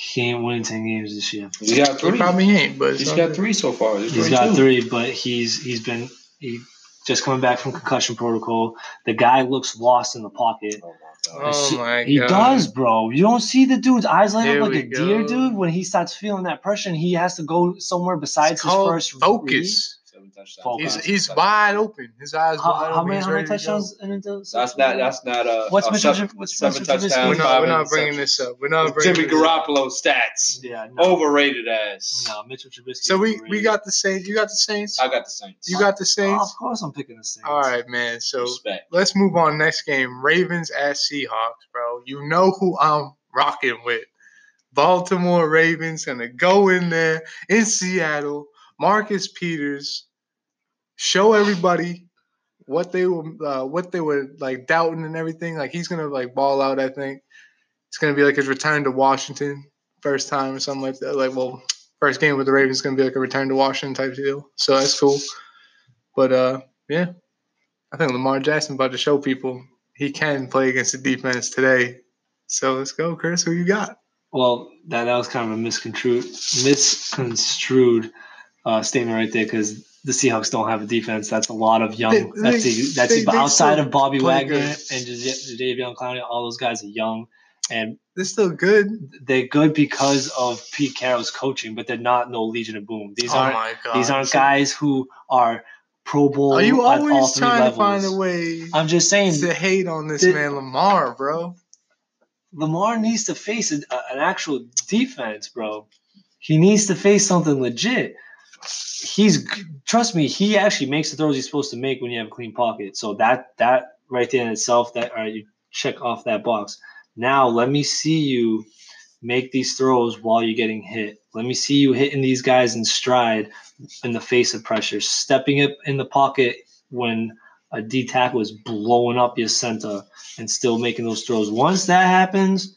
He ain't winning ten games this year. He's got He three. probably ain't, but he's got good. three so far. He's, He's doing got two. three, but he's he's been he just coming back from concussion protocol. The guy looks lost in the pocket. Oh my god. Oh he does, bro. You don't see the dude's eyes light Here up like we a deer, dude. When he starts feeling that pressure, and he has to go somewhere besides It's his called first read. focus. Seven touchdowns. Focus. He's he's wide open. His eyes How, wide how open. many how many ready to go. touchdowns into That's not. That's not. Uh, What's uh, Mitchell? seven, What's seven Mitchell touchdowns. We're not, five we're not bringing this up. We're not bringing Jimmy this up. Garoppolo stats. Yeah, no, Overrated ass. no, Mitchell Trubisky. So is we we got the Saints. You got the Saints. I got the Saints. You got the Oh, Saints. of course, I'm picking the Saints. All right, man. So respect. let's move on. Next game, Ravens at Seahawks, bro. You know who I'm rocking with. Baltimore Ravens gonna go in there in Seattle. Marcus Peters show everybody what they were uh, what they were like doubting and everything. Like he's gonna like ball out. I think it's gonna be like his return to Washington, first time or something like that. Like well, first game with the Ravens is gonna be like a return to Washington type deal. So that's cool. But uh, yeah, I think Lamar Jackson about to show people he can play against the defense today. So let's go, Chris. Who you got? Well, that, that was kind of a misconstrued misconstrued uh, statement right there because the Seahawks don't have a defense. That's a lot of young. They- that's they- the, that's they- the, they outside of Bobby Wagner good. and Jadeveon Clowney. All those guys are young, and They're still good. they're good because of Pete Carroll's coaching. But they're not no Legion of Boom. These oh aren't my god. these aren't guys who are Pro Bowl. Are you at all always three trying levels. to find a way I'm just saying to hate on this the- man Lamar, bro? Lamar needs to face a, an actual defense, bro. He needs to face something legit. He's trust me, he actually makes the throws he's supposed to make when you have a clean pocket. So that that right there in itself, that all right, you check off that box. Now let me see you make these throws while you're getting hit. Let me see you hitting these guys in stride in the face of pressure, stepping up in the pocket when a D tackle is blowing up your center and still making those throws. Once that happens,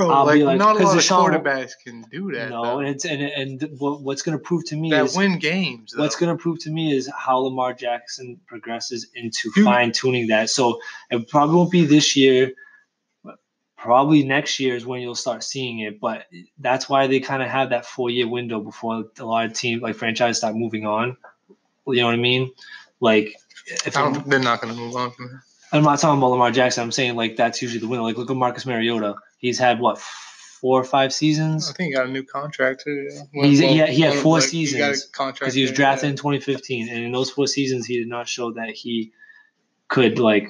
Bro, I'll like, be like, not a lot of quarterbacks can do that. no, though. and it's and and what, what's going to prove to me that is win games. Though. what's going to prove to me is how Lamar Jackson progresses into fine tuning that. So it probably won't be this year. but Probably next year is when you'll start seeing it, but that's why they kind of have that four year window before a lot of teams like franchise start moving on. You know what I mean? Like if I I'm, don't- they're not going to move on from that. I'm not talking about Lamar Jackson. I'm saying like that's usually the window. Like look at Marcus Mariota. He's had what four or five seasons I think he got a new contract too. yeah. He's- he had- he had four like, he seasons, because he was drafted yeah. in 2015, and in those four seasons, he did not show that he could like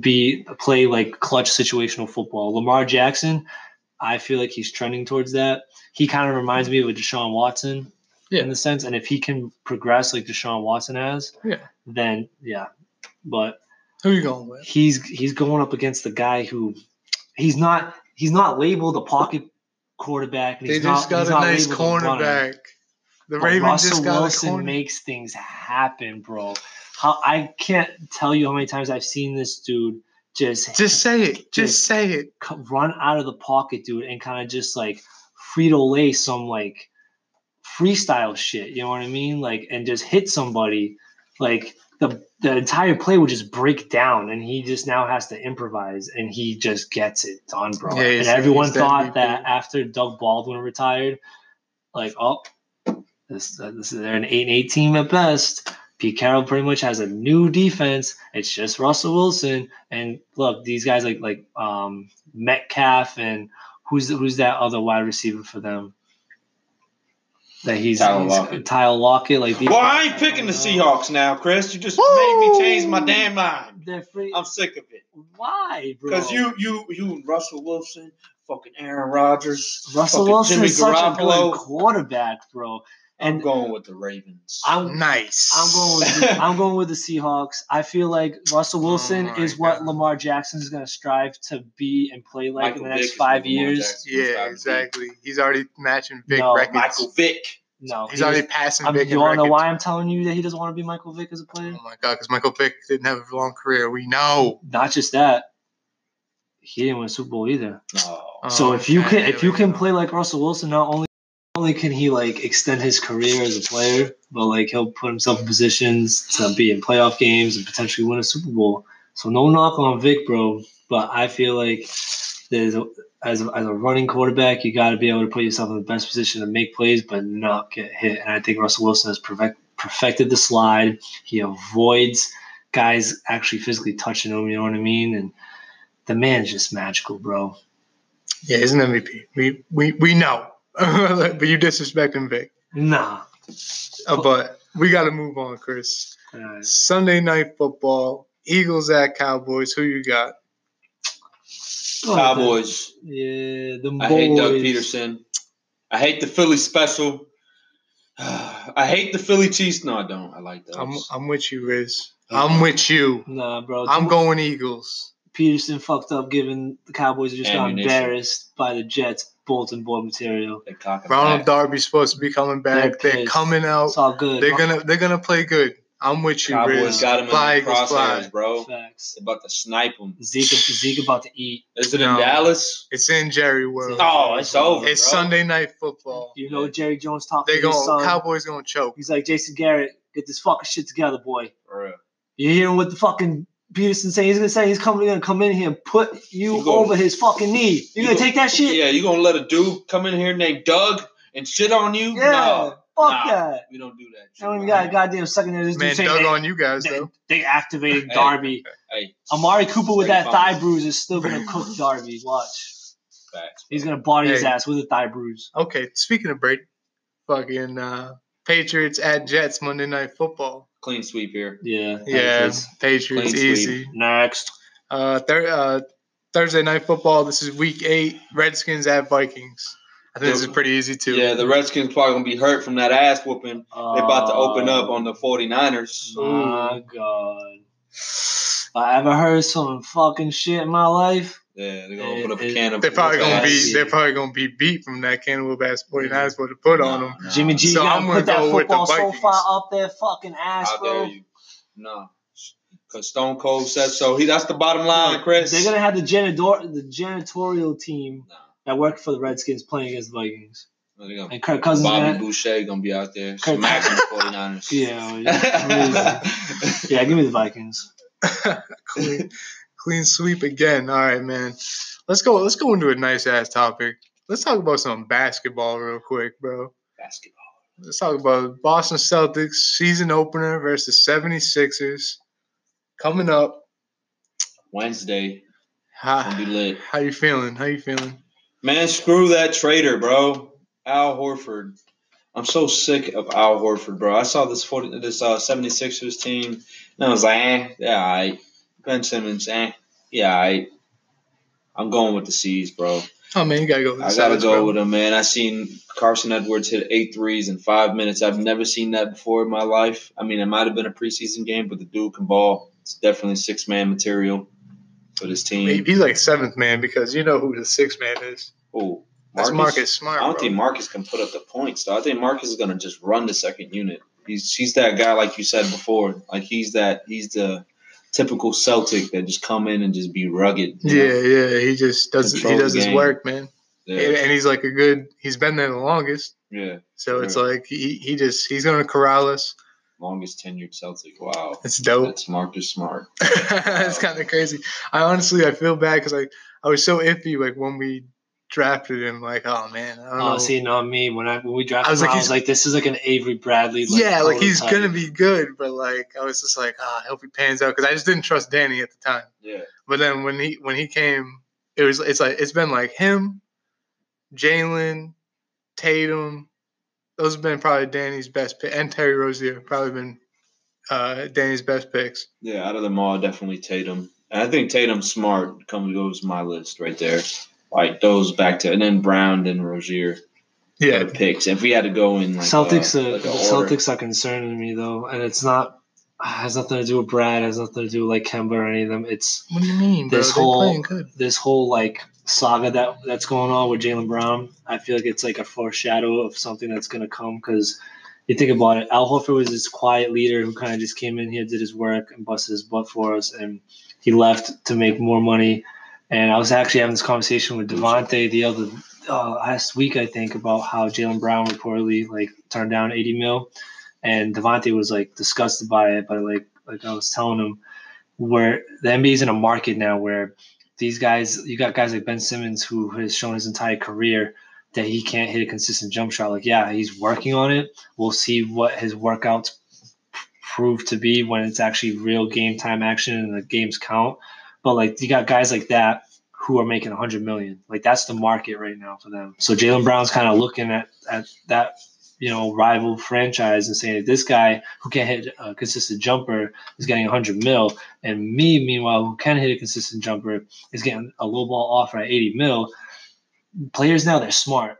be play like clutch situational football. Lamar Jackson, I feel like he's trending towards that. He kind of reminds me of a Deshaun Watson Yeah. in the sense, and if he can progress like Deshaun Watson has, Yeah. then yeah. But Who are you going with? he's he's going up against the guy who he's not he's not labeled a pocket quarterback. They he's just not, got a nice able to run it. cornerback. The Ravens just got Wilson a corner. makes things happen, bro. How I can't tell you how many times I've seen this dude just Just say it. Just Just- say it. run out of the pocket, dude, and kind of just like Frito Lay some like freestyle shit. You know what I mean? Like, and just hit somebody. Like the the entire play would just break down, and he just now has to improvise, and he just gets it done, bro. Yeah, and everyone thought that after Doug Baldwin retired, like, oh, this, uh, this is they're an eight and eight team at best. Pete Carroll pretty much has a new defense. It's just Russell Wilson. And look, these guys like like um, Metcalf and who's who's that other wide receiver for them? That he's Tyler he's- Lockett. Tyler Lockett. Like these Well, I ain't picking the Seahawks now, Chris. You just made me change my damn mind. Free. I'm sick of it. Why, bro? Because you, you, you, and Russell Wilson, fucking Aaron Rodgers, Russell Wilson Jimmy is such a Garoppolo. good quarterback, bro. I'm And going with the Ravens. I'm Nice. I'm going. With the, I'm going with the Seahawks. I feel like Russell oh Wilson my is what God. Lamar Jackson is going to strive to be and play like Michael in the next Vick five years. Yeah, trying to be. exactly. He's already matching big No, records. Michael Vick. No, He's he already passing I'm, big you want to know why I'm telling you that he doesn't want to be Michael Vick as a player? Oh my god, because Michael Vick didn't have a long career. We know. Not just that, he didn't win a Super Bowl either. No. so Oh, if you oh, can, if you can play like Russell Wilson, not only not only can he like extend his career as a player, but like he'll put himself in positions to be in playoff games and potentially win a Super Bowl. So no knock on Vick, bro, but I feel like there's a, as a, as a running quarterback, you got to be able to put yourself in the best position to make plays, but not get hit. And I think Russell Wilson has perfect, perfected the slide. He avoids guys actually physically touching him. You know what I mean? And the man's just magical, bro. Yeah, he's an MVP. We we we know. but you disrespecting Vick. Nah. Uh, but we got to move on, Chris. Uh, Sunday night football. Eagles at Cowboys. Who you got? go ahead, Cowboys. then. Yeah, the I hate Doug. Pederson. I hate the Philly special. I hate the Philly cheese. No, I don't. I like those. I'm I'm with you, Riz. I'm with you. Nah, bro. I'm going Eagles. Pederson fucked up, given the Cowboys just got embarrassed by the Jets bulletin board material. They cock it Ronald. Darby's supposed to be coming back. They're They're, coming out. It's all good. They're gonna they're gonna play good. I'm with you, Cowboys Riz. got him in the crosshairs, bro. facts. They're about to snipe him. Zeke, Zeke about to eat. Is it No. in Dallas? It's in Jerry World. Oh, it's over. It's bro. Sunday night football. You know, Jerry Jones talking. They to his going son. Cowboys gonna choke. He's like, Jason Garrett, get this fucking shit together, boy. For real. You hearing what the fucking Pederson saying? He's gonna say he's coming, gonna come in here and put you You gonna- over his fucking knee. You, You gonna go- take that shit? Yeah, you gonna let a dude come in here named Doug and shit on you? Yeah, No, fuck nah. that. we don't do that. I don't even got a goddamn secondary. This Man, dude saying they, on you guys they, though. they activated Darby. Hey, Amari Cooper with that thigh fumble. bruise is still gonna cook Darby. Watch. facts. He's gonna body his ass with a thigh bruise. Okay, speaking of break, fucking uh, Patriots at Jets Monday Night Football. Clean sweep here. Yeah. Yeah, Patriots. Patriots easy. Next. Uh, thir- uh, Thursday Night Football. This is Week Eight. Redskins at Vikings. I think this is pretty easy too. Yeah, the Redskins probably gonna be hurt from that ass whooping. They're about to open up on the 49ers. Oh my God. I ever heard some fucking shit in my life, Yeah, they're gonna It- open up a it- can of They're probably gonna be Yes. they're probably gonna be beat from that can of ass 49ers supposed to put on them. Nah, nah. Jimmy G So gonna I'm gonna put that go with football so far up their fucking ass, How bro. dare you? No. Because Stone Cold said so. He that's the bottom line, Chris. They're gonna have the janitor the janitorial team Nah. that worked for the Redskins playing against the Vikings. No, they're gonna- And Kirk Cousins Bobby gonna, Boucher gonna be out there Kirk- smacking the 49ers. Yeah, yeah, yeah, give me the Vikings. clean, sweep again. All right, man. Let's go. Let's go into a nice ass topic. Let's talk about some basketball real quick, bro. Basketball. Let's talk about Boston Celtics season opener versus 76ers coming up. Wednesday. How, be lit. how you feeling? How you feeling? Man, screw that traitor, bro. Al Horford. I'm so sick of Al Horford, bro. I saw this 40, this uh, 76ers team, and I was like, eh, yeah, all right. Ben Simmons, eh, yeah, I, I'm going with the C's, bro. Oh man, you gotta go. With the I gotta go bro. with him, man. I seen Carson Edwards hit eight threes in five minutes. I've never seen that before in my life. I mean, it might have been a preseason game, but the dude can ball. It's definitely six man material for this team. He's like seventh man because you know who the sixth man is. Oh, That's Marcus Smart. I don't bro. think Marcus can put up the points though. I think Marcus is gonna just run the second unit. He's he's that guy like you said before. Like he's that he's the typical Celtic that just come in and just be rugged. Yeah, know? yeah. He just does Control he does his work, man. yeah, And, and he's like a good. He's been there the longest, yeah. so it's like he he just he's gonna corral us. Longest tenured Celtic. Wow, It's dope. that's Marcus Smart. it's kind of crazy. I honestly I feel bad because like I was so iffy like when we drafted him. Like oh man, I don't know. Oh, see, not me. When I when we drafted I was him, like, I was he's- like, this is like an Avery Bradley. Like, yeah, like he's prototype. gonna be good, but like I was just like, ah, I hope he pans out because I just didn't trust Danny at the time. Yeah, But then when he when he came, it was it's like it's been like him, Jaylen, Tatum. Those have been probably Danny's best pick, and Terry Rozier probably been uh, Danny's best picks. yeah. Out of them all, definitely Tatum. And I think Tatum Smart comes goes my list right there. Like those back to and then Brown and Rozier. Yeah, picks. If we had to go in like Celtics. uh, are, like the a order. Celtics are concerning me though, and it's not has nothing to do with Brad. Has nothing to do with like Kemba or any of them. It's what do you mean. This They're whole- good. this whole like saga that that's going on with Jaylen Brown. I feel like it's like a foreshadow of something that's gonna come because you think about it. Al Horford was this quiet leader who kind of just came in here, did his work, and busted his butt for us, and he left to make more money. And I was actually having this conversation with Devontae the other uh, last week, I think, about how Jaylen Brown reportedly like turned down 80 mil, and Devontae was like disgusted by it. But like like I was telling him, where the NBA is in a market now where these guys, you got guys like Ben Simmons who has shown his entire career that he can't hit a consistent jump shot. Like, yeah, he's working on it. We'll see what his workouts prove to be when it's actually real game time action and the games count. But like, you got guys like that who are making 100 million. Like, that's the market right now for them. So Jaylen Brown's kind of looking at at that. You know, rival franchise and saying this guy who can't hit a consistent jumper is getting 100 mil, and me, meanwhile, who can hit a consistent jumper, is getting a low ball offer at 80 mil. Players now, they're smart.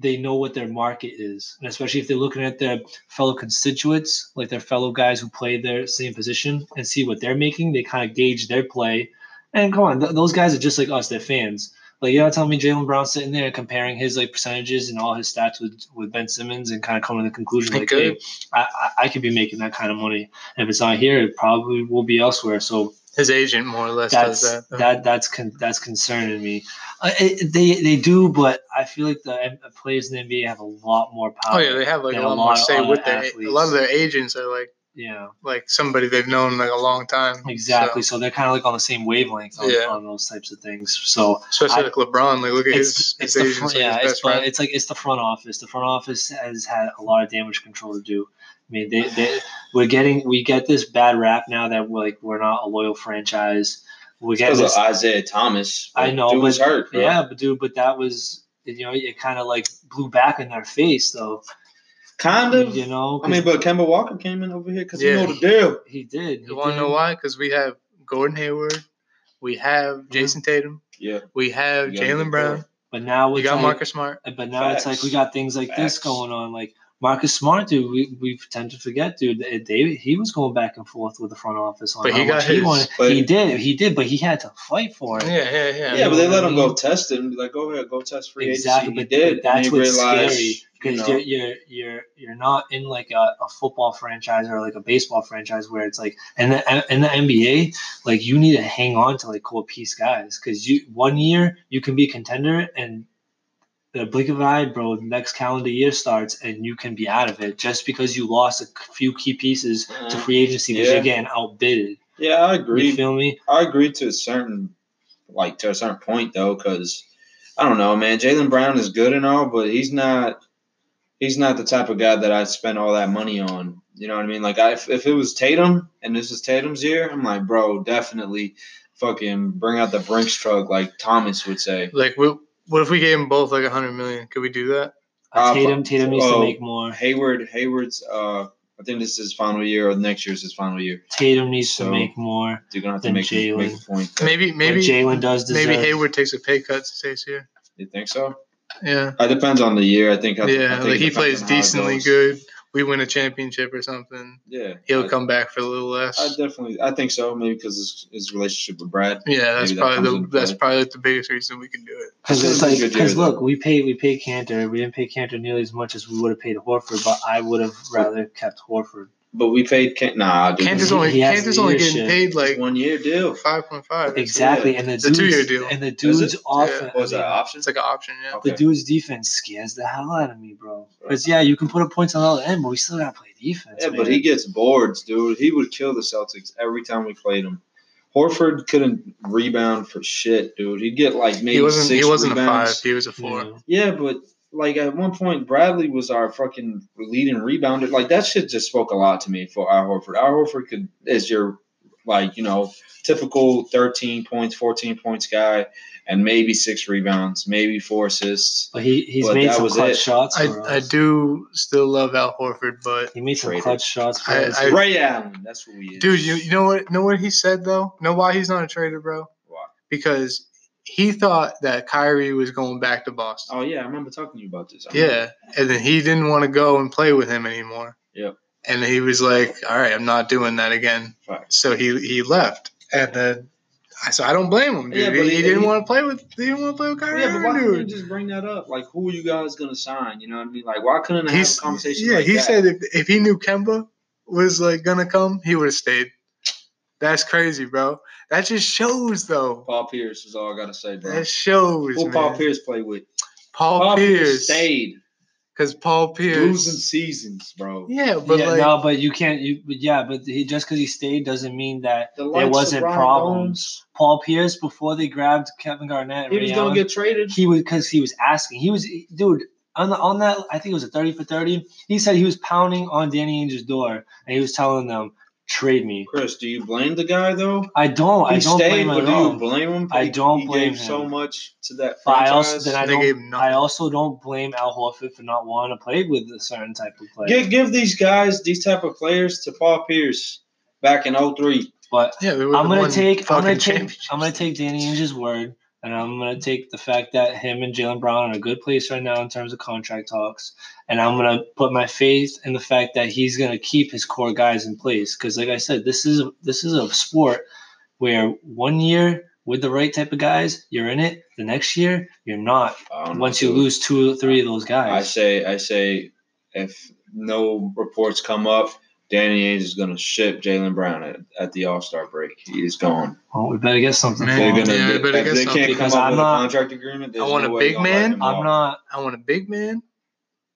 They know what their market is. And especially if they're looking at their fellow constituents, like their fellow guys who play their same position, and see what they're making, they kind of gauge their play. And come on, th- those guys are just like us, they're fans. Like you're not telling me Jaylen Brown sitting there comparing his like percentages and all his stats with, with Ben Simmons and kind of coming to the conclusion like, hey, I, I, I could be making that kind of money. And if it's not here, it probably will be elsewhere. So His agent more or less that's does that. that that's con- that's concerning me. Uh, it, they they do, but I feel like the M- players in the NBA have a lot more power. oh yeah, they have like a lot more say with their. A lot of their agents are like yeah, like somebody they've known like a long time. exactly. So, So, they're kind of like on the same wavelength on, Yeah. on those types of things. So especially I- like LeBron, like look at it's his, it's his the agents, front, like yeah, his it's, best but it's like it's the front office. The front office has had a lot of damage control to do. I mean, they, they we're getting we get this bad rap now that we're like we're not a loyal franchise. We get Because of this, Isaiah Thomas. I know, Dude was but- hurt. Bro. yeah, but dude, but that was you know it kind of like blew back in their face though. Kind of. You know, I mean, but Kemba Walker came in over here because Yeah. he know the deal. he did. He You want to know why? Because we have Gordon Hayward, we have mm-hmm. Jayson Tatum, Yeah. we have You got a Jaylen Brown. But now we got like, Marcus Smart. But now it's like we got things like this going on. Like Marcus Smart, dude, we, we tend to forget, dude. that They, he was going back and forth with the front office on But how he got much he wanted. But- he did, he did, but he had to fight for it. Yeah, yeah, yeah. Yeah, but they know let what him go test it and be like, oh, go ahead, go test free Exactly, agency. but, he did. but that's what's realized, scary you because know, you're, you're you're you're not in like a, a football franchise or like a baseball franchise where it's like and the in the NBA like you need to hang on to like core piece guys because you one year you can be a contender and the blink of an eye, bro, the next calendar year starts and you can be out of it just because you lost a few key pieces to Mhm. free agency because Yeah. you're getting outbidded. Yeah, I You agree. feel me? I agree to a certain, like to a certain point though, because I don't know, man. Jaylen Brown is good and all, but he's not. He's not the type of guy that I'd spend all that money on. You know what I mean? Like, I, if, if it was Tatum and this is Tatum's year, I'm like, bro, definitely, fucking bring out the Brinks truck, like Thomas would say. Like, what, what if we gave them both like a hundred million? Could we do that? Uh, Uh, Tatum, Tatum needs to oh, make more. Hayward, Hayward's. uh I think this is his final year, or next year's his final year. Tatum needs So- to make more. You're gonna have to make, Jaylen. make a point. there. Maybe, Maybe maybe, Jaylen does deserve. maybe Hayward takes a pay cut to stay here. You think so? Yeah, It depends on the year. I think. I, I yeah. think Like he plays on how it decently good. We win a championship or something, Yeah, he'll I, come back for a little less. I definitely, I think so. Maybe because his, his relationship with Brad. yeah, that's maybe that probably the that's probably like the biggest reason we can do it. Because it's like, because look, we paid we paid Kanter. We didn't pay Kanter nearly as much as we would have paid Horford, but I would have rather kept Horford. But we paid Kent. Nah, dude. Kanter's he- only he has Kanter's only getting leadership. paid like one year deal. five point five. Exactly, and the It's a dude's, two-year deal. And the dude's it? offense. What was that mean, option? It's like an option, yeah. Okay. The dude's defense scares the hell out of me, bro. Because yeah, you can put up points on the other end, but we still gotta play defense. Yeah, but man. he gets boards, dude. He would kill the Celtics every time we played him. Horford couldn't rebound for shit, dude. He'd get like maybe He wasn't six he wasn't a rebounds. five. He was a four. Yeah. Yeah, but like at one point, Bradley was our fucking leading rebounder. Like that shit just spoke a lot to me for Al Horford. Al Horford could is your like you know typical thirteen points, fourteen points guy, and maybe six rebounds, maybe four assists. But he he's But made that some was clutch it. shots. I, For I us. do still love Al Horford, but He made some Traded. clutch shots for I- us. I- Ray Allen, that's what we is. dude, you, you know what? Know what he said though? Know why he's not a trader, bro? Why? Because he thought that Kyrie was going back to Boston. Oh yeah, I remember talking to you about this. Yeah, and then he didn't want to go and play with him anymore. Yep. And he was like, "All right, I'm not doing that again." So he he left, and then I so I don't blame him, dude. Yeah, he, he he- didn't want to play with he didn't want to play with Kyrie, Yeah, but why Irving, couldn't you just bring that up? Like, who are you guys gonna sign? You know what I mean? Like, why couldn't I have He's, a conversation? yeah, like he that? said if if he knew Kemba was like gonna come, he would have stayed. That's crazy, bro. That just shows, though. Paul Pierce is all I gotta say, bro. That shows, Who man. Paul Pierce play with? Paul, Paul Pierce Pierce, stayed because Paul Pierce. losing seasons, bro. Yeah, but yeah, like, no, but you can't. You but yeah, but he, just because he stayed doesn't mean that The there wasn't Ron problems. Paul Pierce before they grabbed Kevin Garnett, He Ray was gonna Allen, get traded. he was because he was asking. He was dude on the, on that. I think it was a thirty for thirty. He said he was pounding on Danny Ainge's door, and he was telling them, "Trade me." Chris, do you blame the guy though? I don't. He I don't stayed, blame him but do all. you blame him? I He- don't he blame gave so much to that But I franchise. also then I They don't. gave. I also don't blame Al Horford for not wanting to play with a certain type of player. give, give these guys, these type of players, to Paul Pierce back in 03. but yeah, we were I'm gonna one take I'm fucking gonna take. I'm gonna take Danny Ainge's word, and I'm gonna take the fact that him and Jaylen Brown are in a good place right now in terms of contract talks, and I'm gonna put my faith in the fact that he's gonna keep his core guys in place. Because, like I said, this is this is a sport where one year with the right type of guys, you're in it. The next year, you're not. Don't know, Once you lose two or three of those guys. I say, I say, if no reports come up, Danny Ainge is gonna ship Jaylen Brown at, at the All Star break. He is gone. well, we better get something. Man, for They're him. gonna. Yeah, if but I guess they so, can't because come up I'm with not- a contract agreement. There's I want no a big they're gonna let man. I'm walk. not. I want a big man,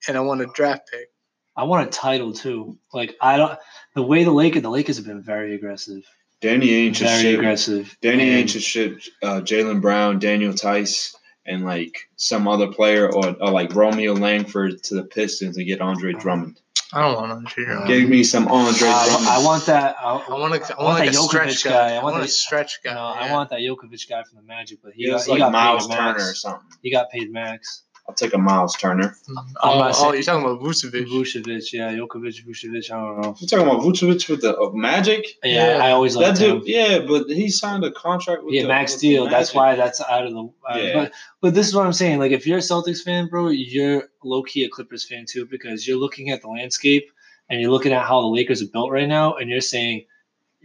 and I want a draft pick. I want a title too. Like I don't. The way the Lakers, the Lakers have been very aggressive. Danny Ainge should very ship. aggressive. Danny And Ainge should ship uh, Jaylen Brown, Daniel Theis, and like some other player, or, or like Romeo Langford to the Pistons and get Andre Drummond. I don't want Andre Drummond. Give me some Andre uh, I, Drummond. I want that. I, I want a, I I want like that a stretch guy. guy. I I want, want a stretch guy. No, I yeah. want that Jokovic guy from the Magic, but he He got, was he like got Miles paid Turner max. or something. He got paid max. I'll take a Miles Turner. Oh, not oh, you're talking about Vucevic. Vucevic, yeah, Jokovic, Vucevic. I don't know. You're talking about Vucevic with the uh, Magic? Yeah, Yeah. I always That liked him. dude, yeah, but he signed a contract with Yeah, the, max with the deal. That's why that's out of the. Uh, Yeah. But but this is what I'm saying. Like, if you're a Celtics fan, bro, you're low key a Clippers fan too because you're looking at the landscape and you're looking at how the Lakers are built right now, and you're saying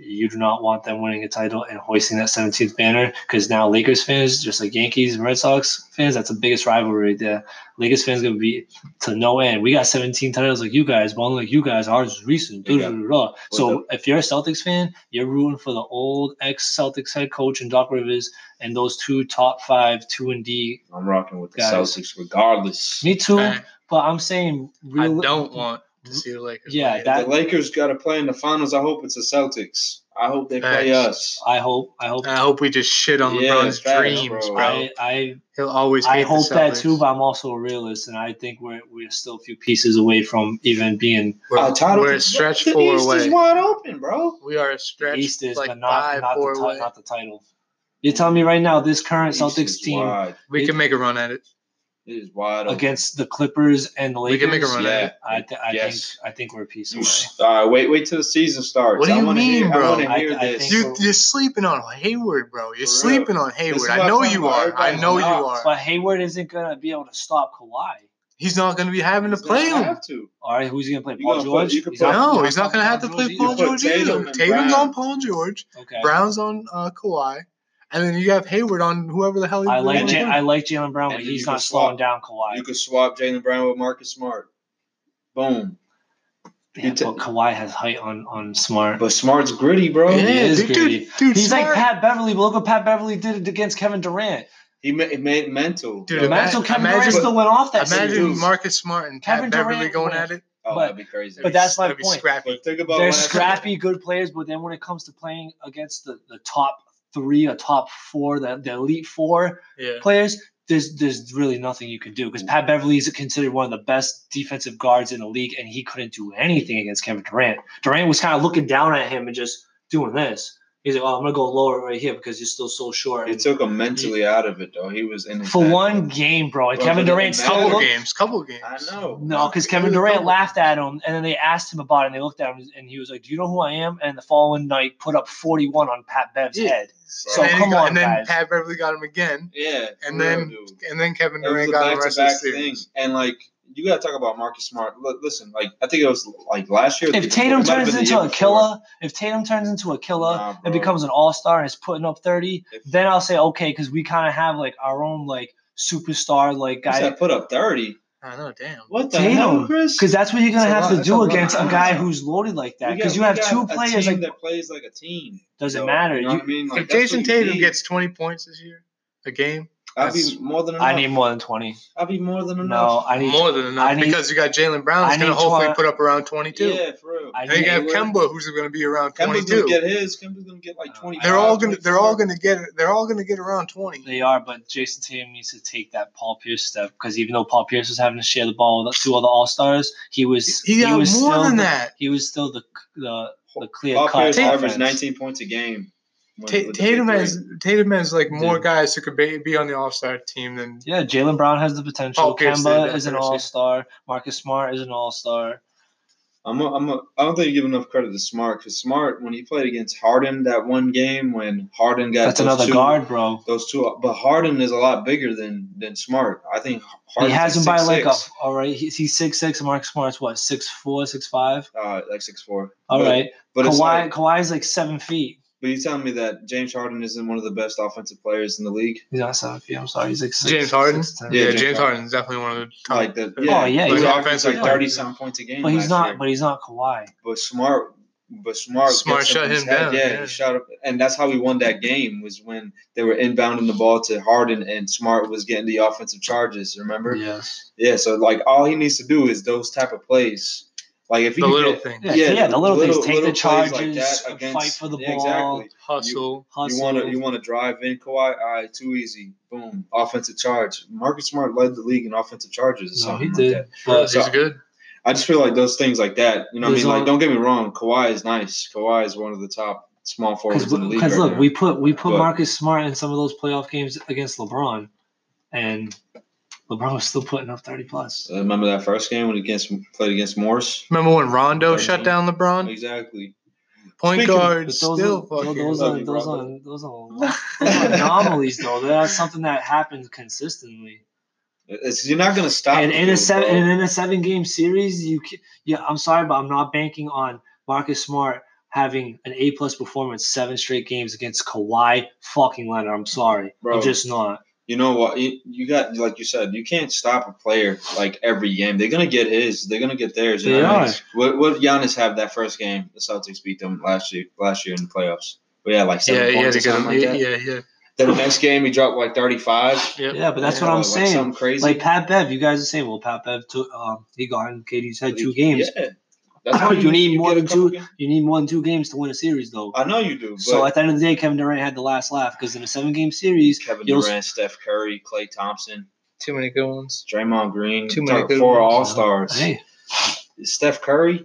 you do not want them winning a title and hoisting that 17th banner because now Lakers fans, just like Yankees and Red Sox fans, that's the biggest rivalry right there. Lakers fans gonna be to no end. We got 17 titles like you guys, but unlike you guys, ours is recent. Yeah. Da-da-da-da. So if you're a Celtics fan, you're rooting for the old ex Celtics head coach and Doc Rivers and those two top five, two and D. I'm rocking with the Guys. Celtics regardless. Me too, Fact. but I'm saying I don't want to see the Lakers. Yeah, that- the Lakers got to play in the finals. I hope it's the Celtics. I hope they play us. I hope. I hope. I hope we just shit on Yeah, LeBron's facts, dreams, bro. bro. I, I He'll always. I hate the hope that too, but I'm also a realist, and I think we're we're still a few pieces away from even being We're, Uh, title- we're a stretch the four East away. is wide open, bro. We are a stretch East is, like but not five, not four the ti- away. not the title. You're telling me right now this current East Celtics team wide. we can make a run at it. It is wide open. against the Clippers and the Lakers, We can make a run Yeah. at it. I, th- I Yes. think I think we're a piece You away. uh, wait, wait till the season starts. What do you wanna mean, hear, bro? I want to I- hear I this. think- You, you're sleeping on Hayward, bro. You're For real. sleeping on Hayward. I know you are. I know you are. But Hayward isn't gonna be able to stop Kawhi. He's not going to be having to play gonna him. have to. All right, who's he gonna play? Paul gonna George. you could He's put- not- No, he's not going to have to play George Paul George either. Tatum's on Paul George. Okay. Brown's on uh, Kawhi, and then you have Hayward on whoever the hell. I he's like And J- then- I like Jaylen Brown, but then he's you can not slowing swap. down Kawhi. You could swap Jaylen Brown with Marcus Smart. Boom. Yeah, you ta- but Kawhi has height on on Smart. But Smart's gritty, bro. Yeah, he is dude, gritty. dude, dude, He's like Pat Beverly, but look what Pat Beverly did it against Kevin Durant. He ma- it made it mental. Dude, Yo, ima- Imagine Kevin imagine- Durant still went off that Imagine series. Marcus Smart and Kevin Pat Beverly Durant going went- at it. oh, but- that'd be crazy. but that's my That'd be point. Scrappy. Think about They're scrappy, good players, but then when it comes to playing against the, the top three or top four, the, the elite four Yeah. players, there's there's really nothing you can do because mm. Pat Beverly is considered one of the best defensive guards in the league, and he couldn't do anything against Kevin Durant. Durant was kind of looking down at him and just doing this. He's like, "Oh, I'm gonna go lower right here because you're still so short." It took him mentally out of it, though. He was in his for head. one game, bro, and Bro, Kevin but it Durant. Couple looked. games. Couple games. I know. No, because Kevin Durant laughed at him, and then they asked him about it, and they looked at him, and he was like, "Do you know who I am?" And the following night, put up 41 on Pat Bev's Yeah. head. So So and, come got, on, and then guys. Pat Beverly got him again, Yeah. and for real, then dude. and then Kevin Durant got him the rest of the back-to-back thing. And like you got to talk about Marcus Smart. Look, listen, like I think it was like last year. If it Tatum turns into year a before. killer, if Tatum turns into a killer Nah, and becomes an all star and is putting up 30, If- then I'll say okay, because we kind of have like our own like superstar like guy. that put up thirty. I know, damn. What the Tatum. hell, Chris? Because that's what you're gonna That's have lot- to do against a guy who's loaded like that. Because you have got two a players team like that plays like a team. doesn't Yo, matter. You know You- what I mean? Like, If Jayson you Tatum need. gets 20 points this year, a game, I'll be more than enough. I need more than 20. I'll be more than enough. No, I need more than enough I need- because you got Jaylen Brown I who's going to hopefully twen- put up around 22. Yeah, for real. I And you need- have Kemba who's going to be around Kemba's 22. gonna get his. Kemba's gonna get like uh, twenty. They're all going to they're all going to get they're all going to get around 20. They are, but Jayson Tatum needs to take that Paul Pierce step because even though Paul Pierce was having to share the ball with two other All Stars, he was He got was more still than the, that. He was still the the, the clear Paul cut. Pierce averaged nineteen points a game. When- Ta- with the Tatum big has three. Tatum has like more Dude. guys who could be, be on the All Star team than Yeah, Jaylen Brown has the potential. Paul Pierce did Kemba that is an. All Star. Marcus Smart is an All Star. I'm a, I'm a, I don't think you give enough credit to Smart because Smart when he played against Harden that one game when Harden got That's those another two, guard, bro. Those two, but Harden is a lot bigger than than Smart. I think He Harden's has him by like a all right. He's, he's six six. and Marcus Smart's what six four, six five. uh, like six four. All but, right. but it's Kawhi like, Kawhi's like seven feet. But you telling me that James Harden isn't one of the best offensive players in the league? He's not seven feet. I'm sorry. He's like six, James Harden? six, ten. yeah, Yeah, James, James Harden is definitely one of the top. Like the Oh, yeah, yeah, he he's offensive like player. thirty some points a game. But he's not. year. But he's not Kawhi. But Smart, but Smart, Smart gets shut him head. down, Yeah, yeah. he shut up, and that's how we won that game. Was when they were inbounding the ball to Harden, and Smart was getting the offensive charges. Remember? Yes. Yeah. So like, all he needs to do is those type of plays. Like if he the can little get, thing. Yeah, yeah, the little things, take the charges, like that fight for the yeah, ball. Exactly. Hustle. Hustle. You want to you want to drive in Kawhi? All right, too easy. Boom, offensive charge. Marcus Smart led the league in offensive charges. Or No, he did. Like that. But So- He's good. I just feel like those things like that. You know, what I mean, like don't get me wrong. Kawhi is nice. Kawhi is one of the top small forwards in the league. because right look, now. we put we put But- Marcus Smart in some of those playoff games against LeBron, and LeBron was still putting up thirty plus. Uh, remember that first game when he against played against Morse. Remember when Rondo Thirteen. shut down LeBron? Exactly. Point Speaking of- guard still those, are, fucking. those, are, those, are, those, are, those are anomalies, though. That's something that happens consistently. It's, you're not gonna stop. And the in a seven and in a seven game series, you ca- yeah, I'm sorry, but I'm not banking on Marcus Smart having an A plus performance seven straight games against Kawhi fucking Leonard. I'm sorry, Bro. I'm just not. You know what? You, you got like you said, you can't stop a player like every game. They're gonna get his. They're gonna get theirs. You They know what I mean? are. What what did Giannis have that first game? The Celtics beat them last year. Last year in the playoffs. But yeah, like seven he had points to or get something him. like Yeah, that. yeah, yeah. Then the next game he dropped like thirty five. Yep. Yeah, but that's what I'm like saying. Something crazy. Like Pat Bev, you guys are saying, well, Pat Bev took um he got in KD's head two games. Yeah. That's why You need more than two- games. You need more than two games to win a series, though. I know you do. But So at the end of the day, Kevin Durant had the last laugh because in a seven game series, Kevin you'll- Durant, Steph Curry, Klay Thompson, Too many good ones. Draymond Green, Too many talk- good four ones. All Stars. hey, Steph Curry.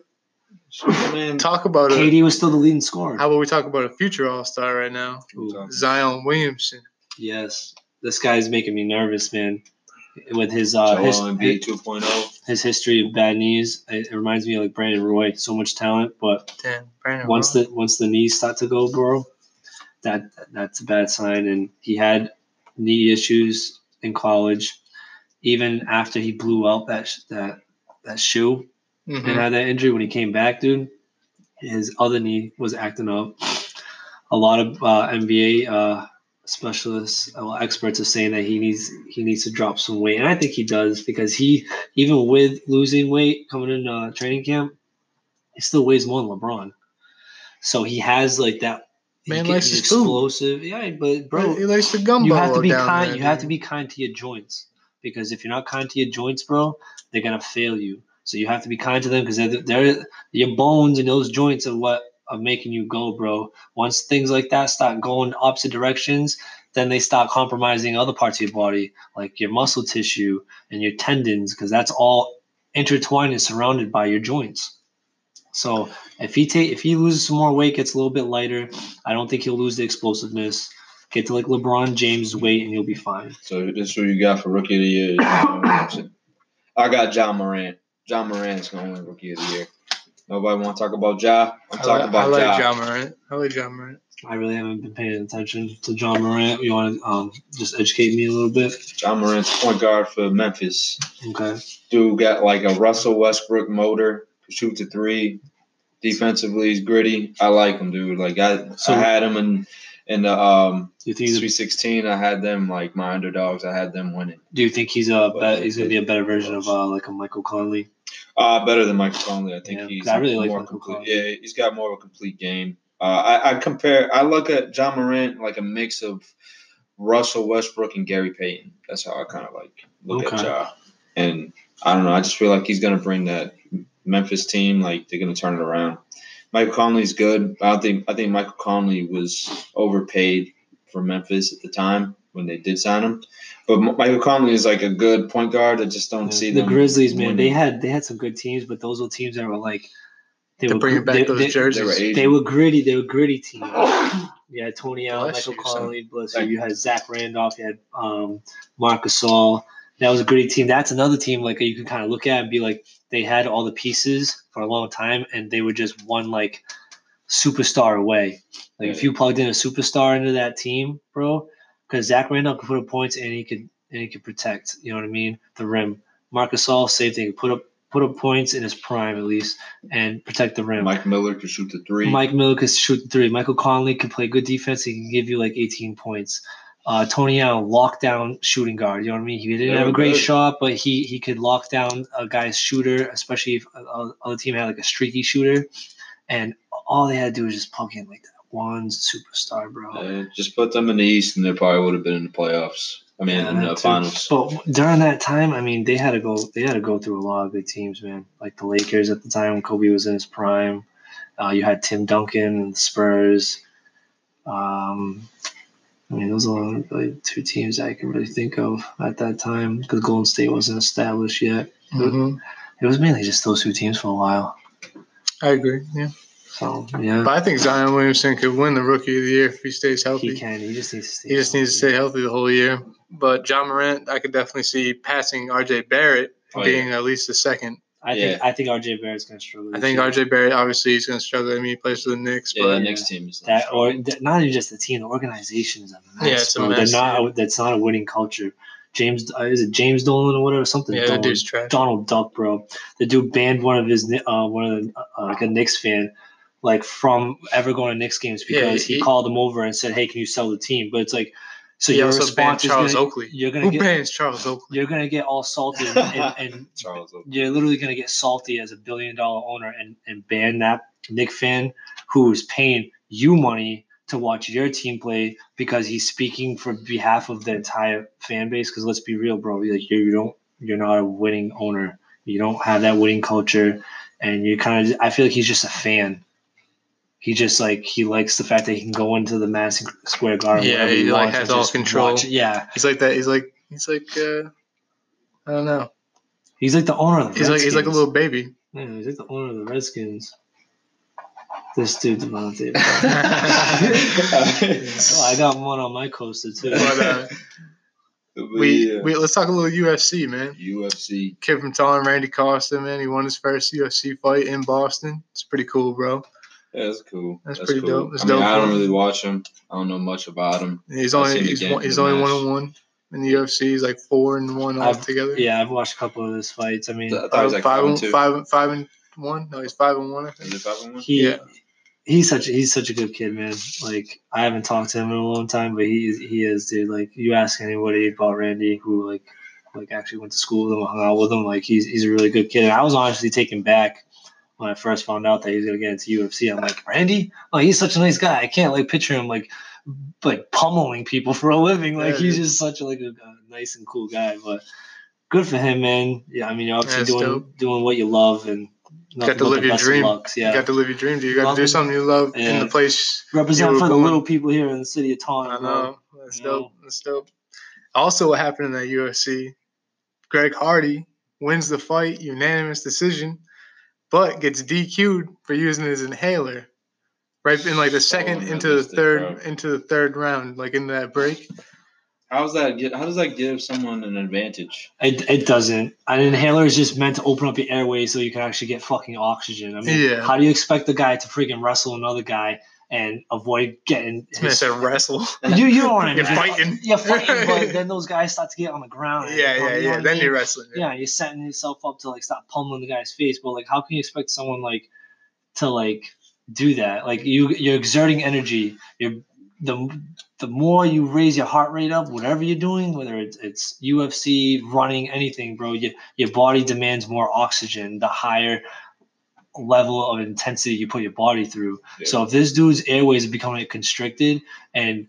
Man, Talk about it. KD was still the leading scorer. How about we talk about a future All Star right now? Ooh. Zion Williamson. Yes, this guy's making me nervous, man. With his uh Joel his, Embiid 2.0. his history of bad knees, it, it reminds me of like Brandon Roy. So much talent, but Damn, once Roy. the once the knees start to go, bro, that that's a bad sign. And he had knee issues in college. even after he blew out that that that shoe Mhm. and had that injury when he came back, dude, his other knee was acting up. A lot of uh, NBA uh, specialists, uh, well, experts are saying that he needs he needs to drop some weight, and I think he does because he even with losing weight coming in uh, training camp, he still weighs more than LeBron. So he has like that. Man can- likes his food. explosive. Yeah, but bro, he likes the gumbo. you have to be kind. there, you have to be kind to your joints because if you're not kind to your joints, bro, they're gonna fail you. So you have to be kind to them because they're, they're your bones and those joints are what are making you go, bro. Once things like that start going opposite directions, then they start compromising other parts of your body, like your muscle tissue and your tendons, because that's all intertwined and surrounded by your joints. So if he take if he loses some more weight, gets a little bit lighter, I don't think he'll lose the explosiveness. Get to like LeBron James weight and you'll be fine. So this is who you got for rookie of the year. I got John Morant. John Morant's gonna win rookie of the year. Nobody want to talk about Ja? I'm I talking like, I about like Ja. John Morant. I like John Morant. I really haven't been paying attention to John Morant. You want to um, just educate me a little bit? John Morant's point guard for Memphis. Okay. Dude got like a Russell Westbrook motor. Shoots a three. Defensively, he's gritty. I like him, dude. Like I, So- I had him in in the um you think he's Sweet 16. I had them like my underdogs. I had them winning. do you think he's a be, he's gonna be a better version of uh, like a Michael Conley? Uh, better than Michael Conley. I think Yeah, he's I really like more Michael complete. Conley. Yeah, he's got more of a complete game. Uh, I, I compare. I look at John Morant like a mix of Russell Westbrook and Gary Payton. That's how I kind of like look at Okay. Ja. And I don't know. I just feel like he's gonna bring that Memphis team. Like they're gonna turn it around. Michael Conley's good. I don't think I think Michael Conley was overpaid for Memphis at the time when they did sign him. But Michael Conley is like a good point guard. I just don't see the them. Grizzlies, man, they had they had some good teams, but those were teams that were like they To were bring gr- back they, those they, jerseys. They were They were gritty. They were gritty teams. Yeah, Tony Allen, Bless Michael you, son. Conley, bless you. You had Zach Randolph. You had um, Marcus Gasol. That was a gritty team. That's another team like you can kind of look at and be like, they had all the pieces for a long time, and they were just one like superstar away. Like if you plugged in a superstar into that team, bro, because Zach Randolph could put up points and he could and he could protect. You know what I mean? The rim. Marcus All, same thing. Put up put up points in his prime at least and protect the rim. Mike Miller could shoot the three. Mike Miller could shoot the three. Michael Conley could play good defense. He can give you like 18 points. Uh, Tony Allen, lockdown shooting guard. You know what I mean? He didn't have a great good. shot, but he he could lock down a guy's shooter, especially if other team had like a streaky shooter. And all they had to do was just plug in like that one superstar, bro. Uh, just put them in the East, and they probably would have been in the playoffs. I mean, Yeah, in the too. finals. But during that time, I mean, they had to go. They had to go through a lot of good teams, man. Like the Lakers at the time when Kobe was in his prime. Uh, you had Tim Duncan and the Spurs. Um, I mean, those are the only like, two teams I can really think of at that time because Golden State wasn't established yet. Mhm. It was mainly just those two teams for a while. I agree. Yeah, So yeah, but I think Zion Williamson could win the Rookie of the Year if he stays healthy. he healthy. can. He just needs to stay. He just needs to healthy. stay healthy the whole year. But John Morant, I could definitely see passing R.J. Barrett Oh, being at least a second. I think. I think RJ Barrett's gonna struggle. I think year. R.J. Barrett obviously is going to struggle. I mean, he plays for the Knicks, Yeah, but that next team is that or th- not even just the team, the organization is a mess. Yeah, it's a bro. mess, They're not. That's not a winning culture. James uh, is it James Dolan or whatever something. yeah, that Dolan. dude's trash. Donald Duck, bro. The dude banned one of his uh, one of the uh, like a Knicks fan, like from ever going to Knicks games Yeah, because he, he- called him over and said, "Hey, can you sell the team?" But it's like, so he your also response is Charles gonna, Oakley. you're gonna Who get bans Charles Oakley? you're gonna get all salty and, and, and Charles. Oakley. you're literally gonna get salty as a billion dollar owner and, and ban that Knick fan who is paying you money to watch your team play because he's speaking for behalf of the entire fan base. Because let's be real, bro, like you, you don't you're not a winning owner. You don't have that winning culture, and you kind of I feel like he's just a fan. He just like he likes the fact that he can go into the Madison Square Garden. Yeah, whenever he, like, has all just control. watch. Yeah, He's like that. He's like he's like uh, I don't know. he's like the owner of the He's like he's like a little baby. Yeah, he's like the owner of the Redskins. This dude Devontae. but oh, I got one on my coaster too. uh, we we let's talk a little UFC, man. UFC. Kid from Taunton, Randy Costa, man. He won his first UFC fight in Boston. It's pretty cool, bro. Yeah, that's cool. That's pretty cool. dope. That's I mean, dope, I don't really watch him. I don't know much about him. He's only he's one, he's only one on one. in the UFC. He's like four and one I've- altogether. Yeah, I've watched a couple of his fights. I mean, I thought like five, five and and, two. five, five and one. No, he's five and one. I think. Is it five and one? he Yeah. he's such he's such a good kid, man. Like I haven't talked to him in a long time, but he is he is dude. Like you ask anybody about Randy who like like actually went to school with him, hung out with him, like he's he's a really good kid. And I was honestly taken back when I first found out that he was gonna get into UFC. I'm like, Randy? Oh, he's such a nice guy. I can't like picture him like like pummeling people for a living. Like Yeah, he's just such a like a, a nice and cool guy. But good for him, man. Yeah, I mean, you're obviously doing dope. doing what you love and Got to live your dream. lucks. Yeah. You got to live your dream. You got to do it. something you love in the place. represent for the little people here in the city of Taunton. I bro. know. That's You dope. know? That's dope. Also, what happened in that UFC? Greg Hardy wins the fight, unanimous decision, but gets DQ'd for using his inhaler. Right in like the second I into the missed it, third bro. into the third round, like in that break. How's that? Get, how does that give someone an advantage? It, it doesn't. An inhaler is just meant to open up your airways so you can actually get fucking oxygen. I mean, Yeah. how do you expect the guy to freaking wrestle another guy and avoid getting his, said wrestle. you, you what I mean? You're fighting. You're fighting, but then those guys start to get on the ground. yeah, yeah, yeah. I Then mean? you're wrestling. yeah, you're setting yourself up to like stop pummeling the guy's face. But like, how can you expect someone like to like do that? Like you, you're exerting energy. You're the the more you raise your heart rate up, whatever you're doing, whether it's it's UFC, running, anything, bro, your your body demands more oxygen. The higher level of intensity you put your body through. Yeah. So if this dude's airways are becoming constricted and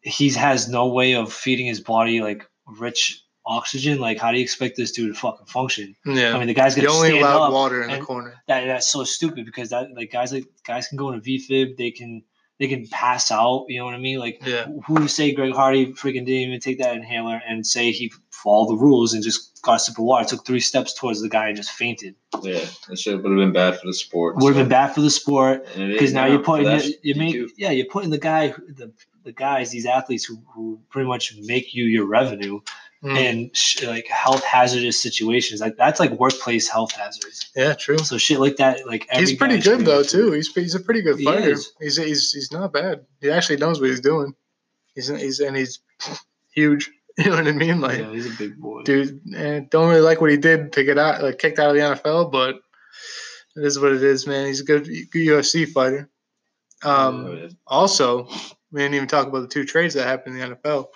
he has no way of feeding his body like rich oxygen, like how do you expect this dude to fucking function? Yeah. I mean, the guy's gonna you only stand allowed up. water in the corner. That that's so stupid because that like guys like guys can go in a VFib, they can they can pass out. You know what I mean? Like Yeah. who say Greg Hardy freaking didn't even take that inhaler and say he followed the rules and just got a sip of water, took three steps towards the guy and just fainted. Yeah, that shit would have been bad for the sport. Would have so- been bad for the sport and it is because now you're putting that you make DQ. yeah you're putting the guy the the guys these athletes who, who pretty much make you your revenue Mm. in sh- like health hazardous situations like that's like workplace health hazards Yeah, true. so shit like that like every He's pretty good though too. He's he's a pretty good fighter. is. He's he's he's not bad. He actually knows what he's doing. He's he's and he's huge. You know what I mean? Like, yeah he's a big boy dude, eh, don't really like what he did to get out, like kicked out of the NFL, but it is what it is, man. He's a good, good UFC fighter. Um, yeah. also, we didn't even talk about the two trades that happened in the NFL.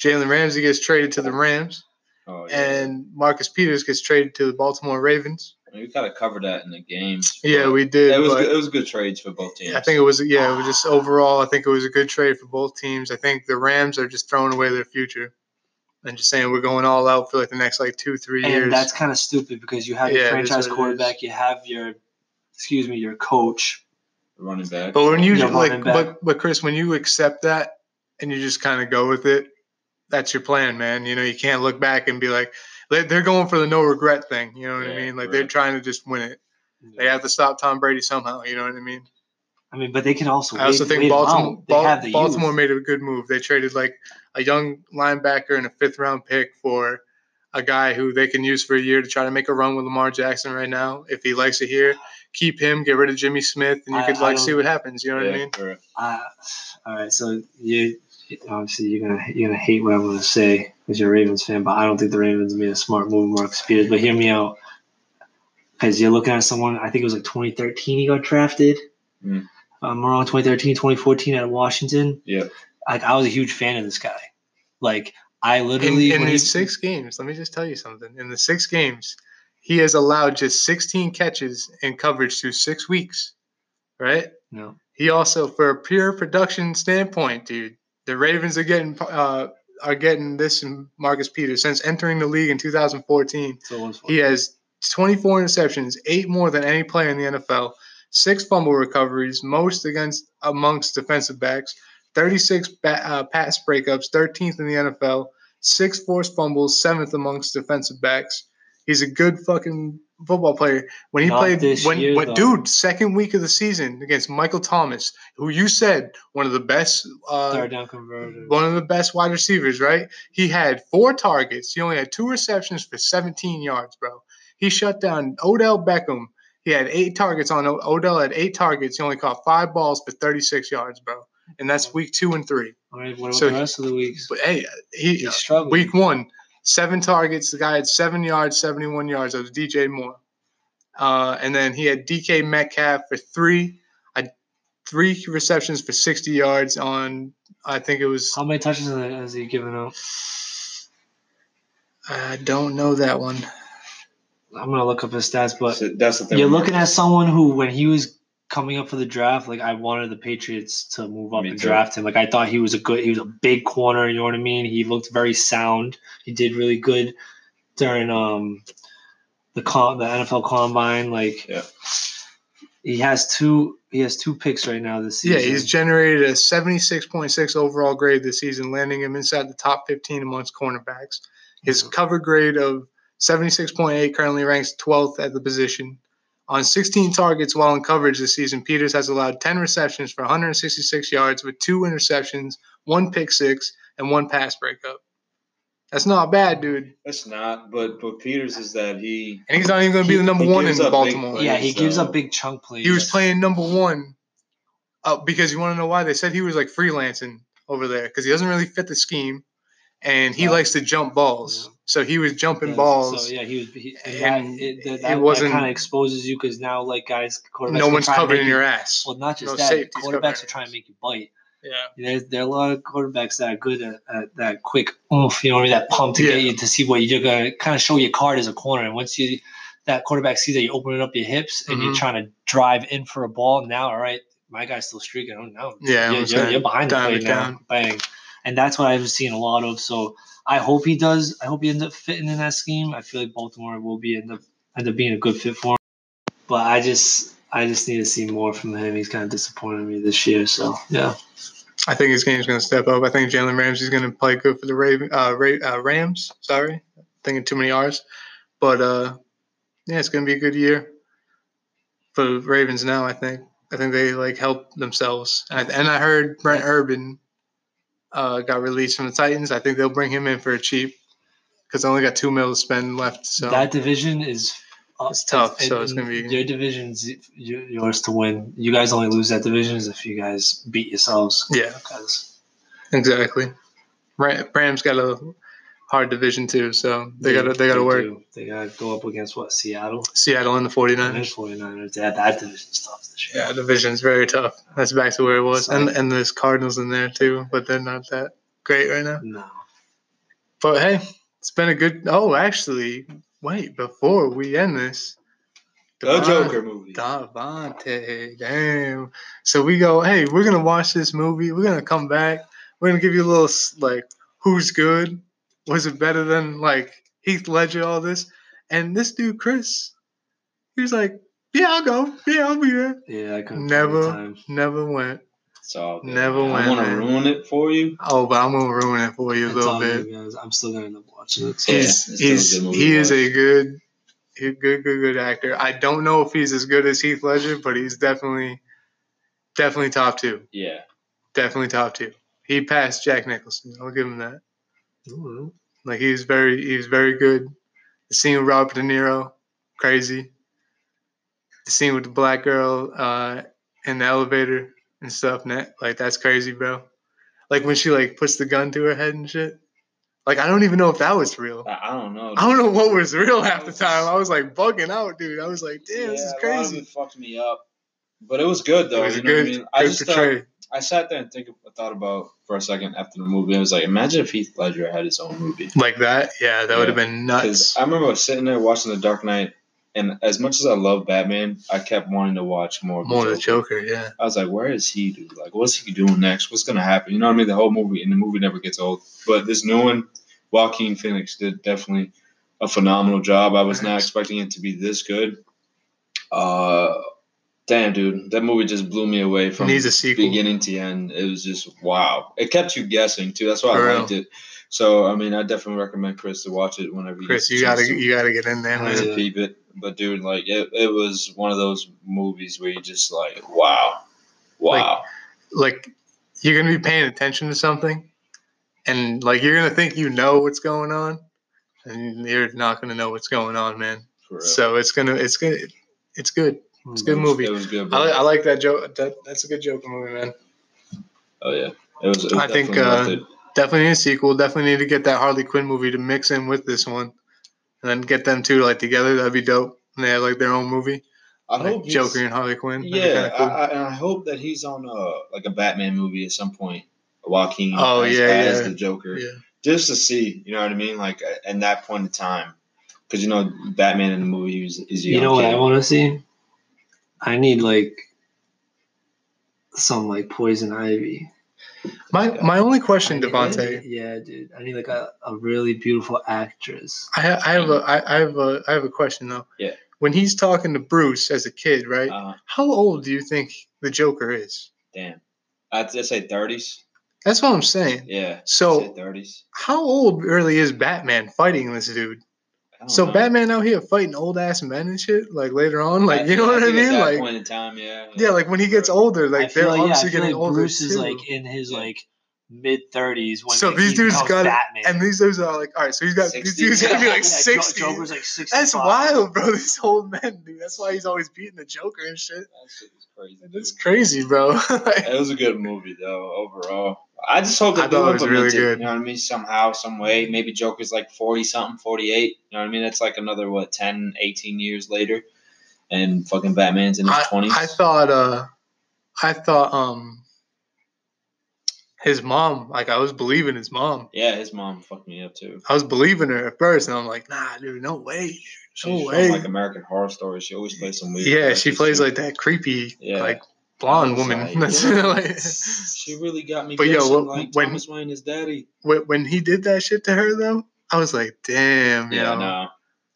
Jalen Ramsey gets traded to the Rams, Oh, yeah. and Marcus Peters gets traded to the Baltimore Ravens. we kind of covered that in the game. Yeah, we did. it was good, it was good trades for both teams. I think it was yeah, it was just overall. I think it was a good trade for both teams. I think the Rams are just throwing away their future and just saying we're going all out for like the next like two three and years. that's kind of stupid because you have your Yeah, it is franchise quarterback you have your excuse me your coach running back. but when you Yeah, like, but but Chris, when you accept that and you just kind of go with it, that's your plan, man. You know, you can't look back and be like they- they're going for the no regret thing. You know what I mean? Like they're trying to just win it. They have to stop Tom Brady somehow. You know what I mean? I mean but they can also I also wait- think wait Baltimore out. Bal- Baltimore youth. made a good move. They traded like a young linebacker and a fifth round pick for a guy who they can use for a year to try to make a run with Lamar Jackson right now. If he likes it here, keep him, get rid of Jimmy Smith, and you I- could I like see what happens. You know what I mean? Uh, all right, so you obviously you're gonna you're gonna hate what I'm gonna say because you're a Ravens fan, but I don't think the Ravens made a smart move, Marcus Peters. But hear me out, because you're looking at someone. I think it was like 2013 he got drafted. Mm. Um, around 2013, 2014 at Washington. Yeah. Like I was a huge fan of this guy. Like I literally in when he- these six games, let me just tell you something. In the six games, he has allowed just 16 catches in coverage through six weeks. Right? No. He also, for a pure production standpoint, dude, the Ravens are getting uh, are getting this in Marcus Peters since entering the league in 2014. So He has 24 interceptions, eight more than any player in the NFL, six fumble recoveries, most against amongst defensive backs, 36 ba- uh, pass breakups, 13th in the NFL, six forced fumbles, seventh amongst defensive backs. He's a good fucking football player. When he Not played, when, year, when dude, second week of the season against Michael Thomas, who you said one of the best, uh, third down converted. one of the best wide receivers, right? He had four targets. He only had two receptions for 17 yards, bro. He shut down Odell Beckham. He had eight targets on Odell had eight targets. He only caught five balls for 36 yards, bro. and that's week two and three. All right, what about So the he- rest of the weeks? But hey, he He's struggling. week one, seven targets. The guy had seven yards, seventy-one yards. That was DJ Moore, uh, and then he had DK Metcalf for three, I, three receptions for sixty yards on. I think it was. How many touches has he given up? I don't know that one. I'm gonna look up his stats, but So that's the thing. you're looking at someone who, when he was coming up for the draft, like I wanted the Patriots to move up Me and too. draft him. Like I thought he was a good, he was a big corner. You know what I mean? He looked very sound. He did really good during um the con the NFL Combine. Like Yeah. he has two, he has two picks right now this season. Yeah, he's generated a seventy-six point six overall grade this season, landing him inside the top fifteen amongst cornerbacks. His cover grade of 76.8 currently ranks 12th at the position. On 16 targets while in coverage this season, Peters has allowed 10 receptions for 166 yards with two interceptions, one pick six, and one pass breakup. That's not bad, dude. That's not, but but Peters is that he And he's not even going to be the number one in gives big Baltimore. plays. yeah, he gives up big chunk plays. He was playing number one uh, because you want to know why? They said he was like freelancing over there because he doesn't really fit the scheme and he Yeah. likes to jump balls. Yeah. So he was jumping Yeah, balls. So yeah, he was. He, And that, it, that, it that, wasn't- kind of exposes you because now, like guys, quarterbacks no one's covering make your you, ass. Well, not just no that. Quarterbacks are trying to make you bite. yeah. There's there are a lot of quarterbacks that are good at, at that quick oomph. You know I mean? That pump to Yeah. get you to see what you're gonna kind of show your card as a corner. And once you that quarterback sees that you're opening up your hips and you're Mhm. trying to drive in for a ball. Now, all right, my guy's still streaking. Oh, no, Yeah, you're, you're, you're behind the dial play now. down. Bang. And that's what I've seen a lot of. So I hope he does. I hope he ends up fitting in that scheme. I feel like Baltimore will be end up end up being a good fit for him. But I just I just need to see more from him. He's kind of disappointed me this year. So yeah. I think his game's going to step up. I think Jalen Ramsey's going to play good for the Raven, uh, uh, Rams. Sorry, thinking too many R's. But uh, yeah, it's going to be a good year for the Ravens now. I think. I think they like help themselves. And I, and I heard Brent Urban uh, got released from the Titans. I think they'll bring him in for a cheap because they only got two mil to spend left. So that division is uh, It's tough, so it's gonna be- your division's yours to win. You guys only lose that division if you guys beat yourselves. yeah, 'Cause exactly. Ra- Rams got a hard division too, so they got to they got to work. do. They got to go up against what Seattle Seattle and the 49ers. 49ers. They had that division stuff this year. Yeah, division's very tough. That's back to where it was, and and there's Cardinals in there too, but they're not that great right now. No. But hey, it's been a good. Oh, actually, wait before we end this, the Devon- Joker movie. Davante, damn. So we go. Hey, we're gonna watch this movie. We're gonna come back. We're gonna give you a little like, who's good? Was it better than like Heath Ledger? All this, and this dude Chris, he was like, yeah, I'll go. Yeah, I'll be there. Yeah, I couldn't. Never. Find the time. Never went. It's all. Never man. went, I want to ruin it for you. Oh, but I'm gonna ruin it for you a little bit. good. I'm still gonna end up watching it. So. He's it's he's he is watch. a good, good, good, good actor. I don't know if he's as good as Heath Ledger, but he's definitely, definitely top two. Yeah. Definitely top two. He passed Jack Nicholson. I'll give him that. Ooh. Like he was very, he was very good. The scene with Robert De Niro, crazy. The scene with the black girl uh, in the elevator and stuff, net like that's crazy, bro. Like when she like puts the gun to her head and shit. Like I don't even know if that was real. I, I don't know. I don't know what was real half the time. I was like bugging out, dude. I was like, damn, this is Yeah, a lot of crazy. It fucked me up, but it was good though. It was you know good, what I mean? I just thought. I sat there and think I thought about for a second after the movie. I was like, imagine if Heath Ledger had his own movie. Like that, yeah, that would have been nuts. I remember sitting there watching The Dark Knight, and as much as I love Batman, I kept wanting to watch more. Of More the Joker. Joker, yeah. I was like, where is he, dude? Like, what's he doing next? What's gonna happen? You know what I mean? The whole movie, and the movie never gets old. But this new one, Joaquin Phoenix did definitely a phenomenal job. I was not expecting it to be this good. Uh, damn, dude, that movie just blew me away from Needs a sequel. beginning to end. It was just wow. It kept you guessing too. That's why For I real. liked it. So I mean, I definitely recommend Chris to watch it whenever. he Chris, you gotta to- you gotta get in there, man. to yeah. peep it. But dude, like it, it was one of those movies where you just like, wow, wow. Like you're gonna be paying attention to something, and like you're gonna think you know what's going on, and you're not gonna know what's going on, man. So it's gonna it's good. It's good. It's a good movie. It was good. I, I like that joke. That, that's a good Joker movie, man. Oh yeah, it was. It was I think, definitely worth uh. Definitely need a sequel. Definitely need to get that Harley Quinn movie to mix in with this one, and then get them two like together. That'd be dope. And they have like their own movie, I like hope Joker and Harley Quinn. Yeah, cool. I, I, and I hope that he's on uh like a Batman movie at some point. Joaquin Oh, as, yeah, as yeah. the Joker, yeah. just to see, you know what I mean? Like at that point in time, because you know Batman in the movie is, is a You know what kid. I want to see? I need like some like poison ivy. My my only question, I need- Yeah, dude. I need like a, a really beautiful actress. I, ha- I have a I, I have a I have a question though. Yeah. When he's talking to Bruce as a kid, right? Uh, How old do you think the Joker is? damn, I'd just say thirties. That's what I'm saying. Yeah. So- thirties. How old really is Batman fighting this dude? So Batman out here fighting old ass men and shit, like later on, like you know what I mean? Like point in time, yeah. yeah, like when he gets older, like they're like, obviously feel getting like older Bruce is too. like in his like mid thirties when So like, these dudes got Batman. and these dudes are like, all right, so he's got these 60. dudes gotta be like Jo- sixty. Joker's like sixty. That's wild, bro. These old men, dude. That's why he's always beating the Joker and shit. That shit was crazy. That's crazy, bro. Like, It was a good movie though, overall. I just hope I that they thought it was implement really it, good. You know what I mean? Somehow, some way. Maybe Joker's like 40 something, 48. You know what I mean? That's like another, what, 10, 18 years later. And fucking Batman's in his I, 20s. I thought, uh, I thought, um, his mom, like I was believing his mom. yeah, his mom fucked me up too. I was believing her at first, and I'm like, nah, dude, no way, dude, She's no from way. like American Horror Story. She always plays some weird. yeah, she plays too. like that creepy, Yeah. like blonde woman. like, like, she really got me But, yo, when- like when- Thomas Wayne is daddy. when, he did that shit to her though, I was like, damn, Yeah, yo. no.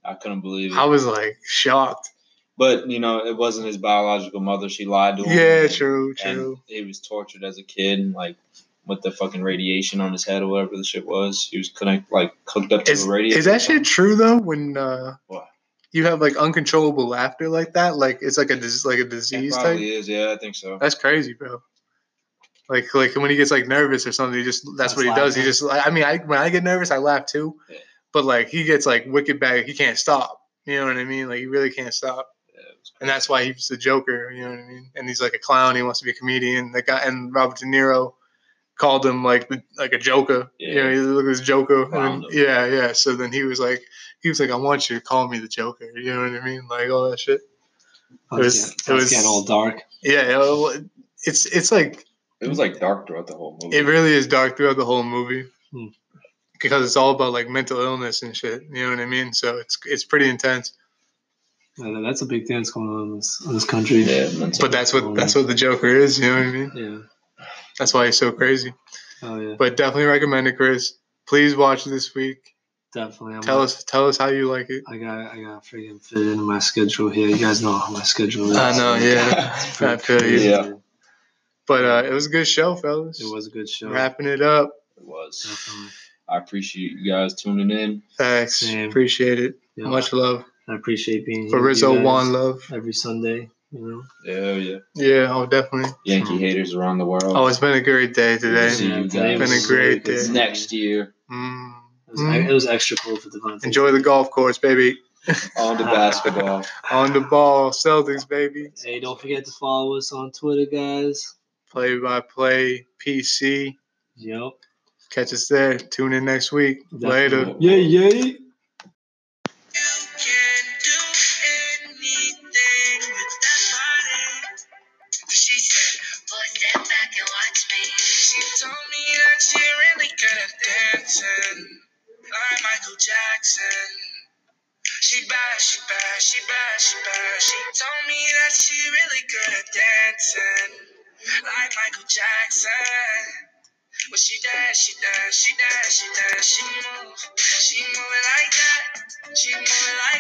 I couldn't believe it. I was like shocked. but, you know, it wasn't his biological mother. She lied to him. Yeah, and- true, and true. he was tortured as a kid, like with the fucking radiation on his head or whatever the shit was. He was connect like hooked up to Is, a radiator. is that shit true though? When uh, What? You have like uncontrollable laughter like that, like it's like a dis- like a It disease type. probably is. Yeah, I think so. That's crazy, bro. Like like when he gets like nervous or something, he just that's Starts what he does. He just I mean I when I get nervous I laugh too, Yeah. but like he gets like wicked bad. He can't stop. You know what I mean? Like he really can't stop, Yeah, and that's why he's the Joker. You know what I mean? And he's like a clown. He wants to be a comedian. The guy and Robert De Niro called him like the, like a Joker. You know, Yeah. he look at this Joker. And Clowned then, him. yeah, yeah. So then he was like, he was like, I want you to call me the Joker. You know what I mean? Like all that shit. It was- was, it was- getting all dark. Yeah, yeah, it's it's like It was like dark throughout the whole movie. It really is dark throughout the whole movie Hmm. because it's all about like mental illness and shit. You know what I mean? So it's it's pretty intense. Yeah, that's a big thing that's going on in this, in this country. yeah, But that's what that's what the Joker is. You know what I mean? Yeah. That's why he's so crazy. Oh yeah. But definitely recommend it, Chris. Please watch this week. Definitely. I'm Tell us tell us how you like it. I got I got to freaking fit into my schedule here. You guys know how my schedule is. I know, yeah. It's I feel you. Yeah. But uh, it was a good show, fellas. It was a good show. Wrapping it up. It was. Definitely. I appreciate you guys tuning in. Thanks. Same. Appreciate it. Yeah, Much love. I appreciate being here. For Rizzo guys One love. every Sunday. You know. Yeah, yeah. Yeah, oh definitely. Yankee haters around the world. Oh, it's been a great day today. See you today guys. was Been a great really good. day. Next year Mm. It was, Mm. it was extra cool for the Devontae. Enjoy the golf course, baby. on to basketball. On the ball, Celtics, baby. Hey, don't forget to follow us on Twitter, guys. Play by play PC. Yep. Catch us there. Tune in next week. Later. Definitely. Yay, yay. She bad, she bad. She told me that she really good at dancing, like Michael Jackson. When she dance, she dance, she dance, she dance, she move, she moving like that, she moving like.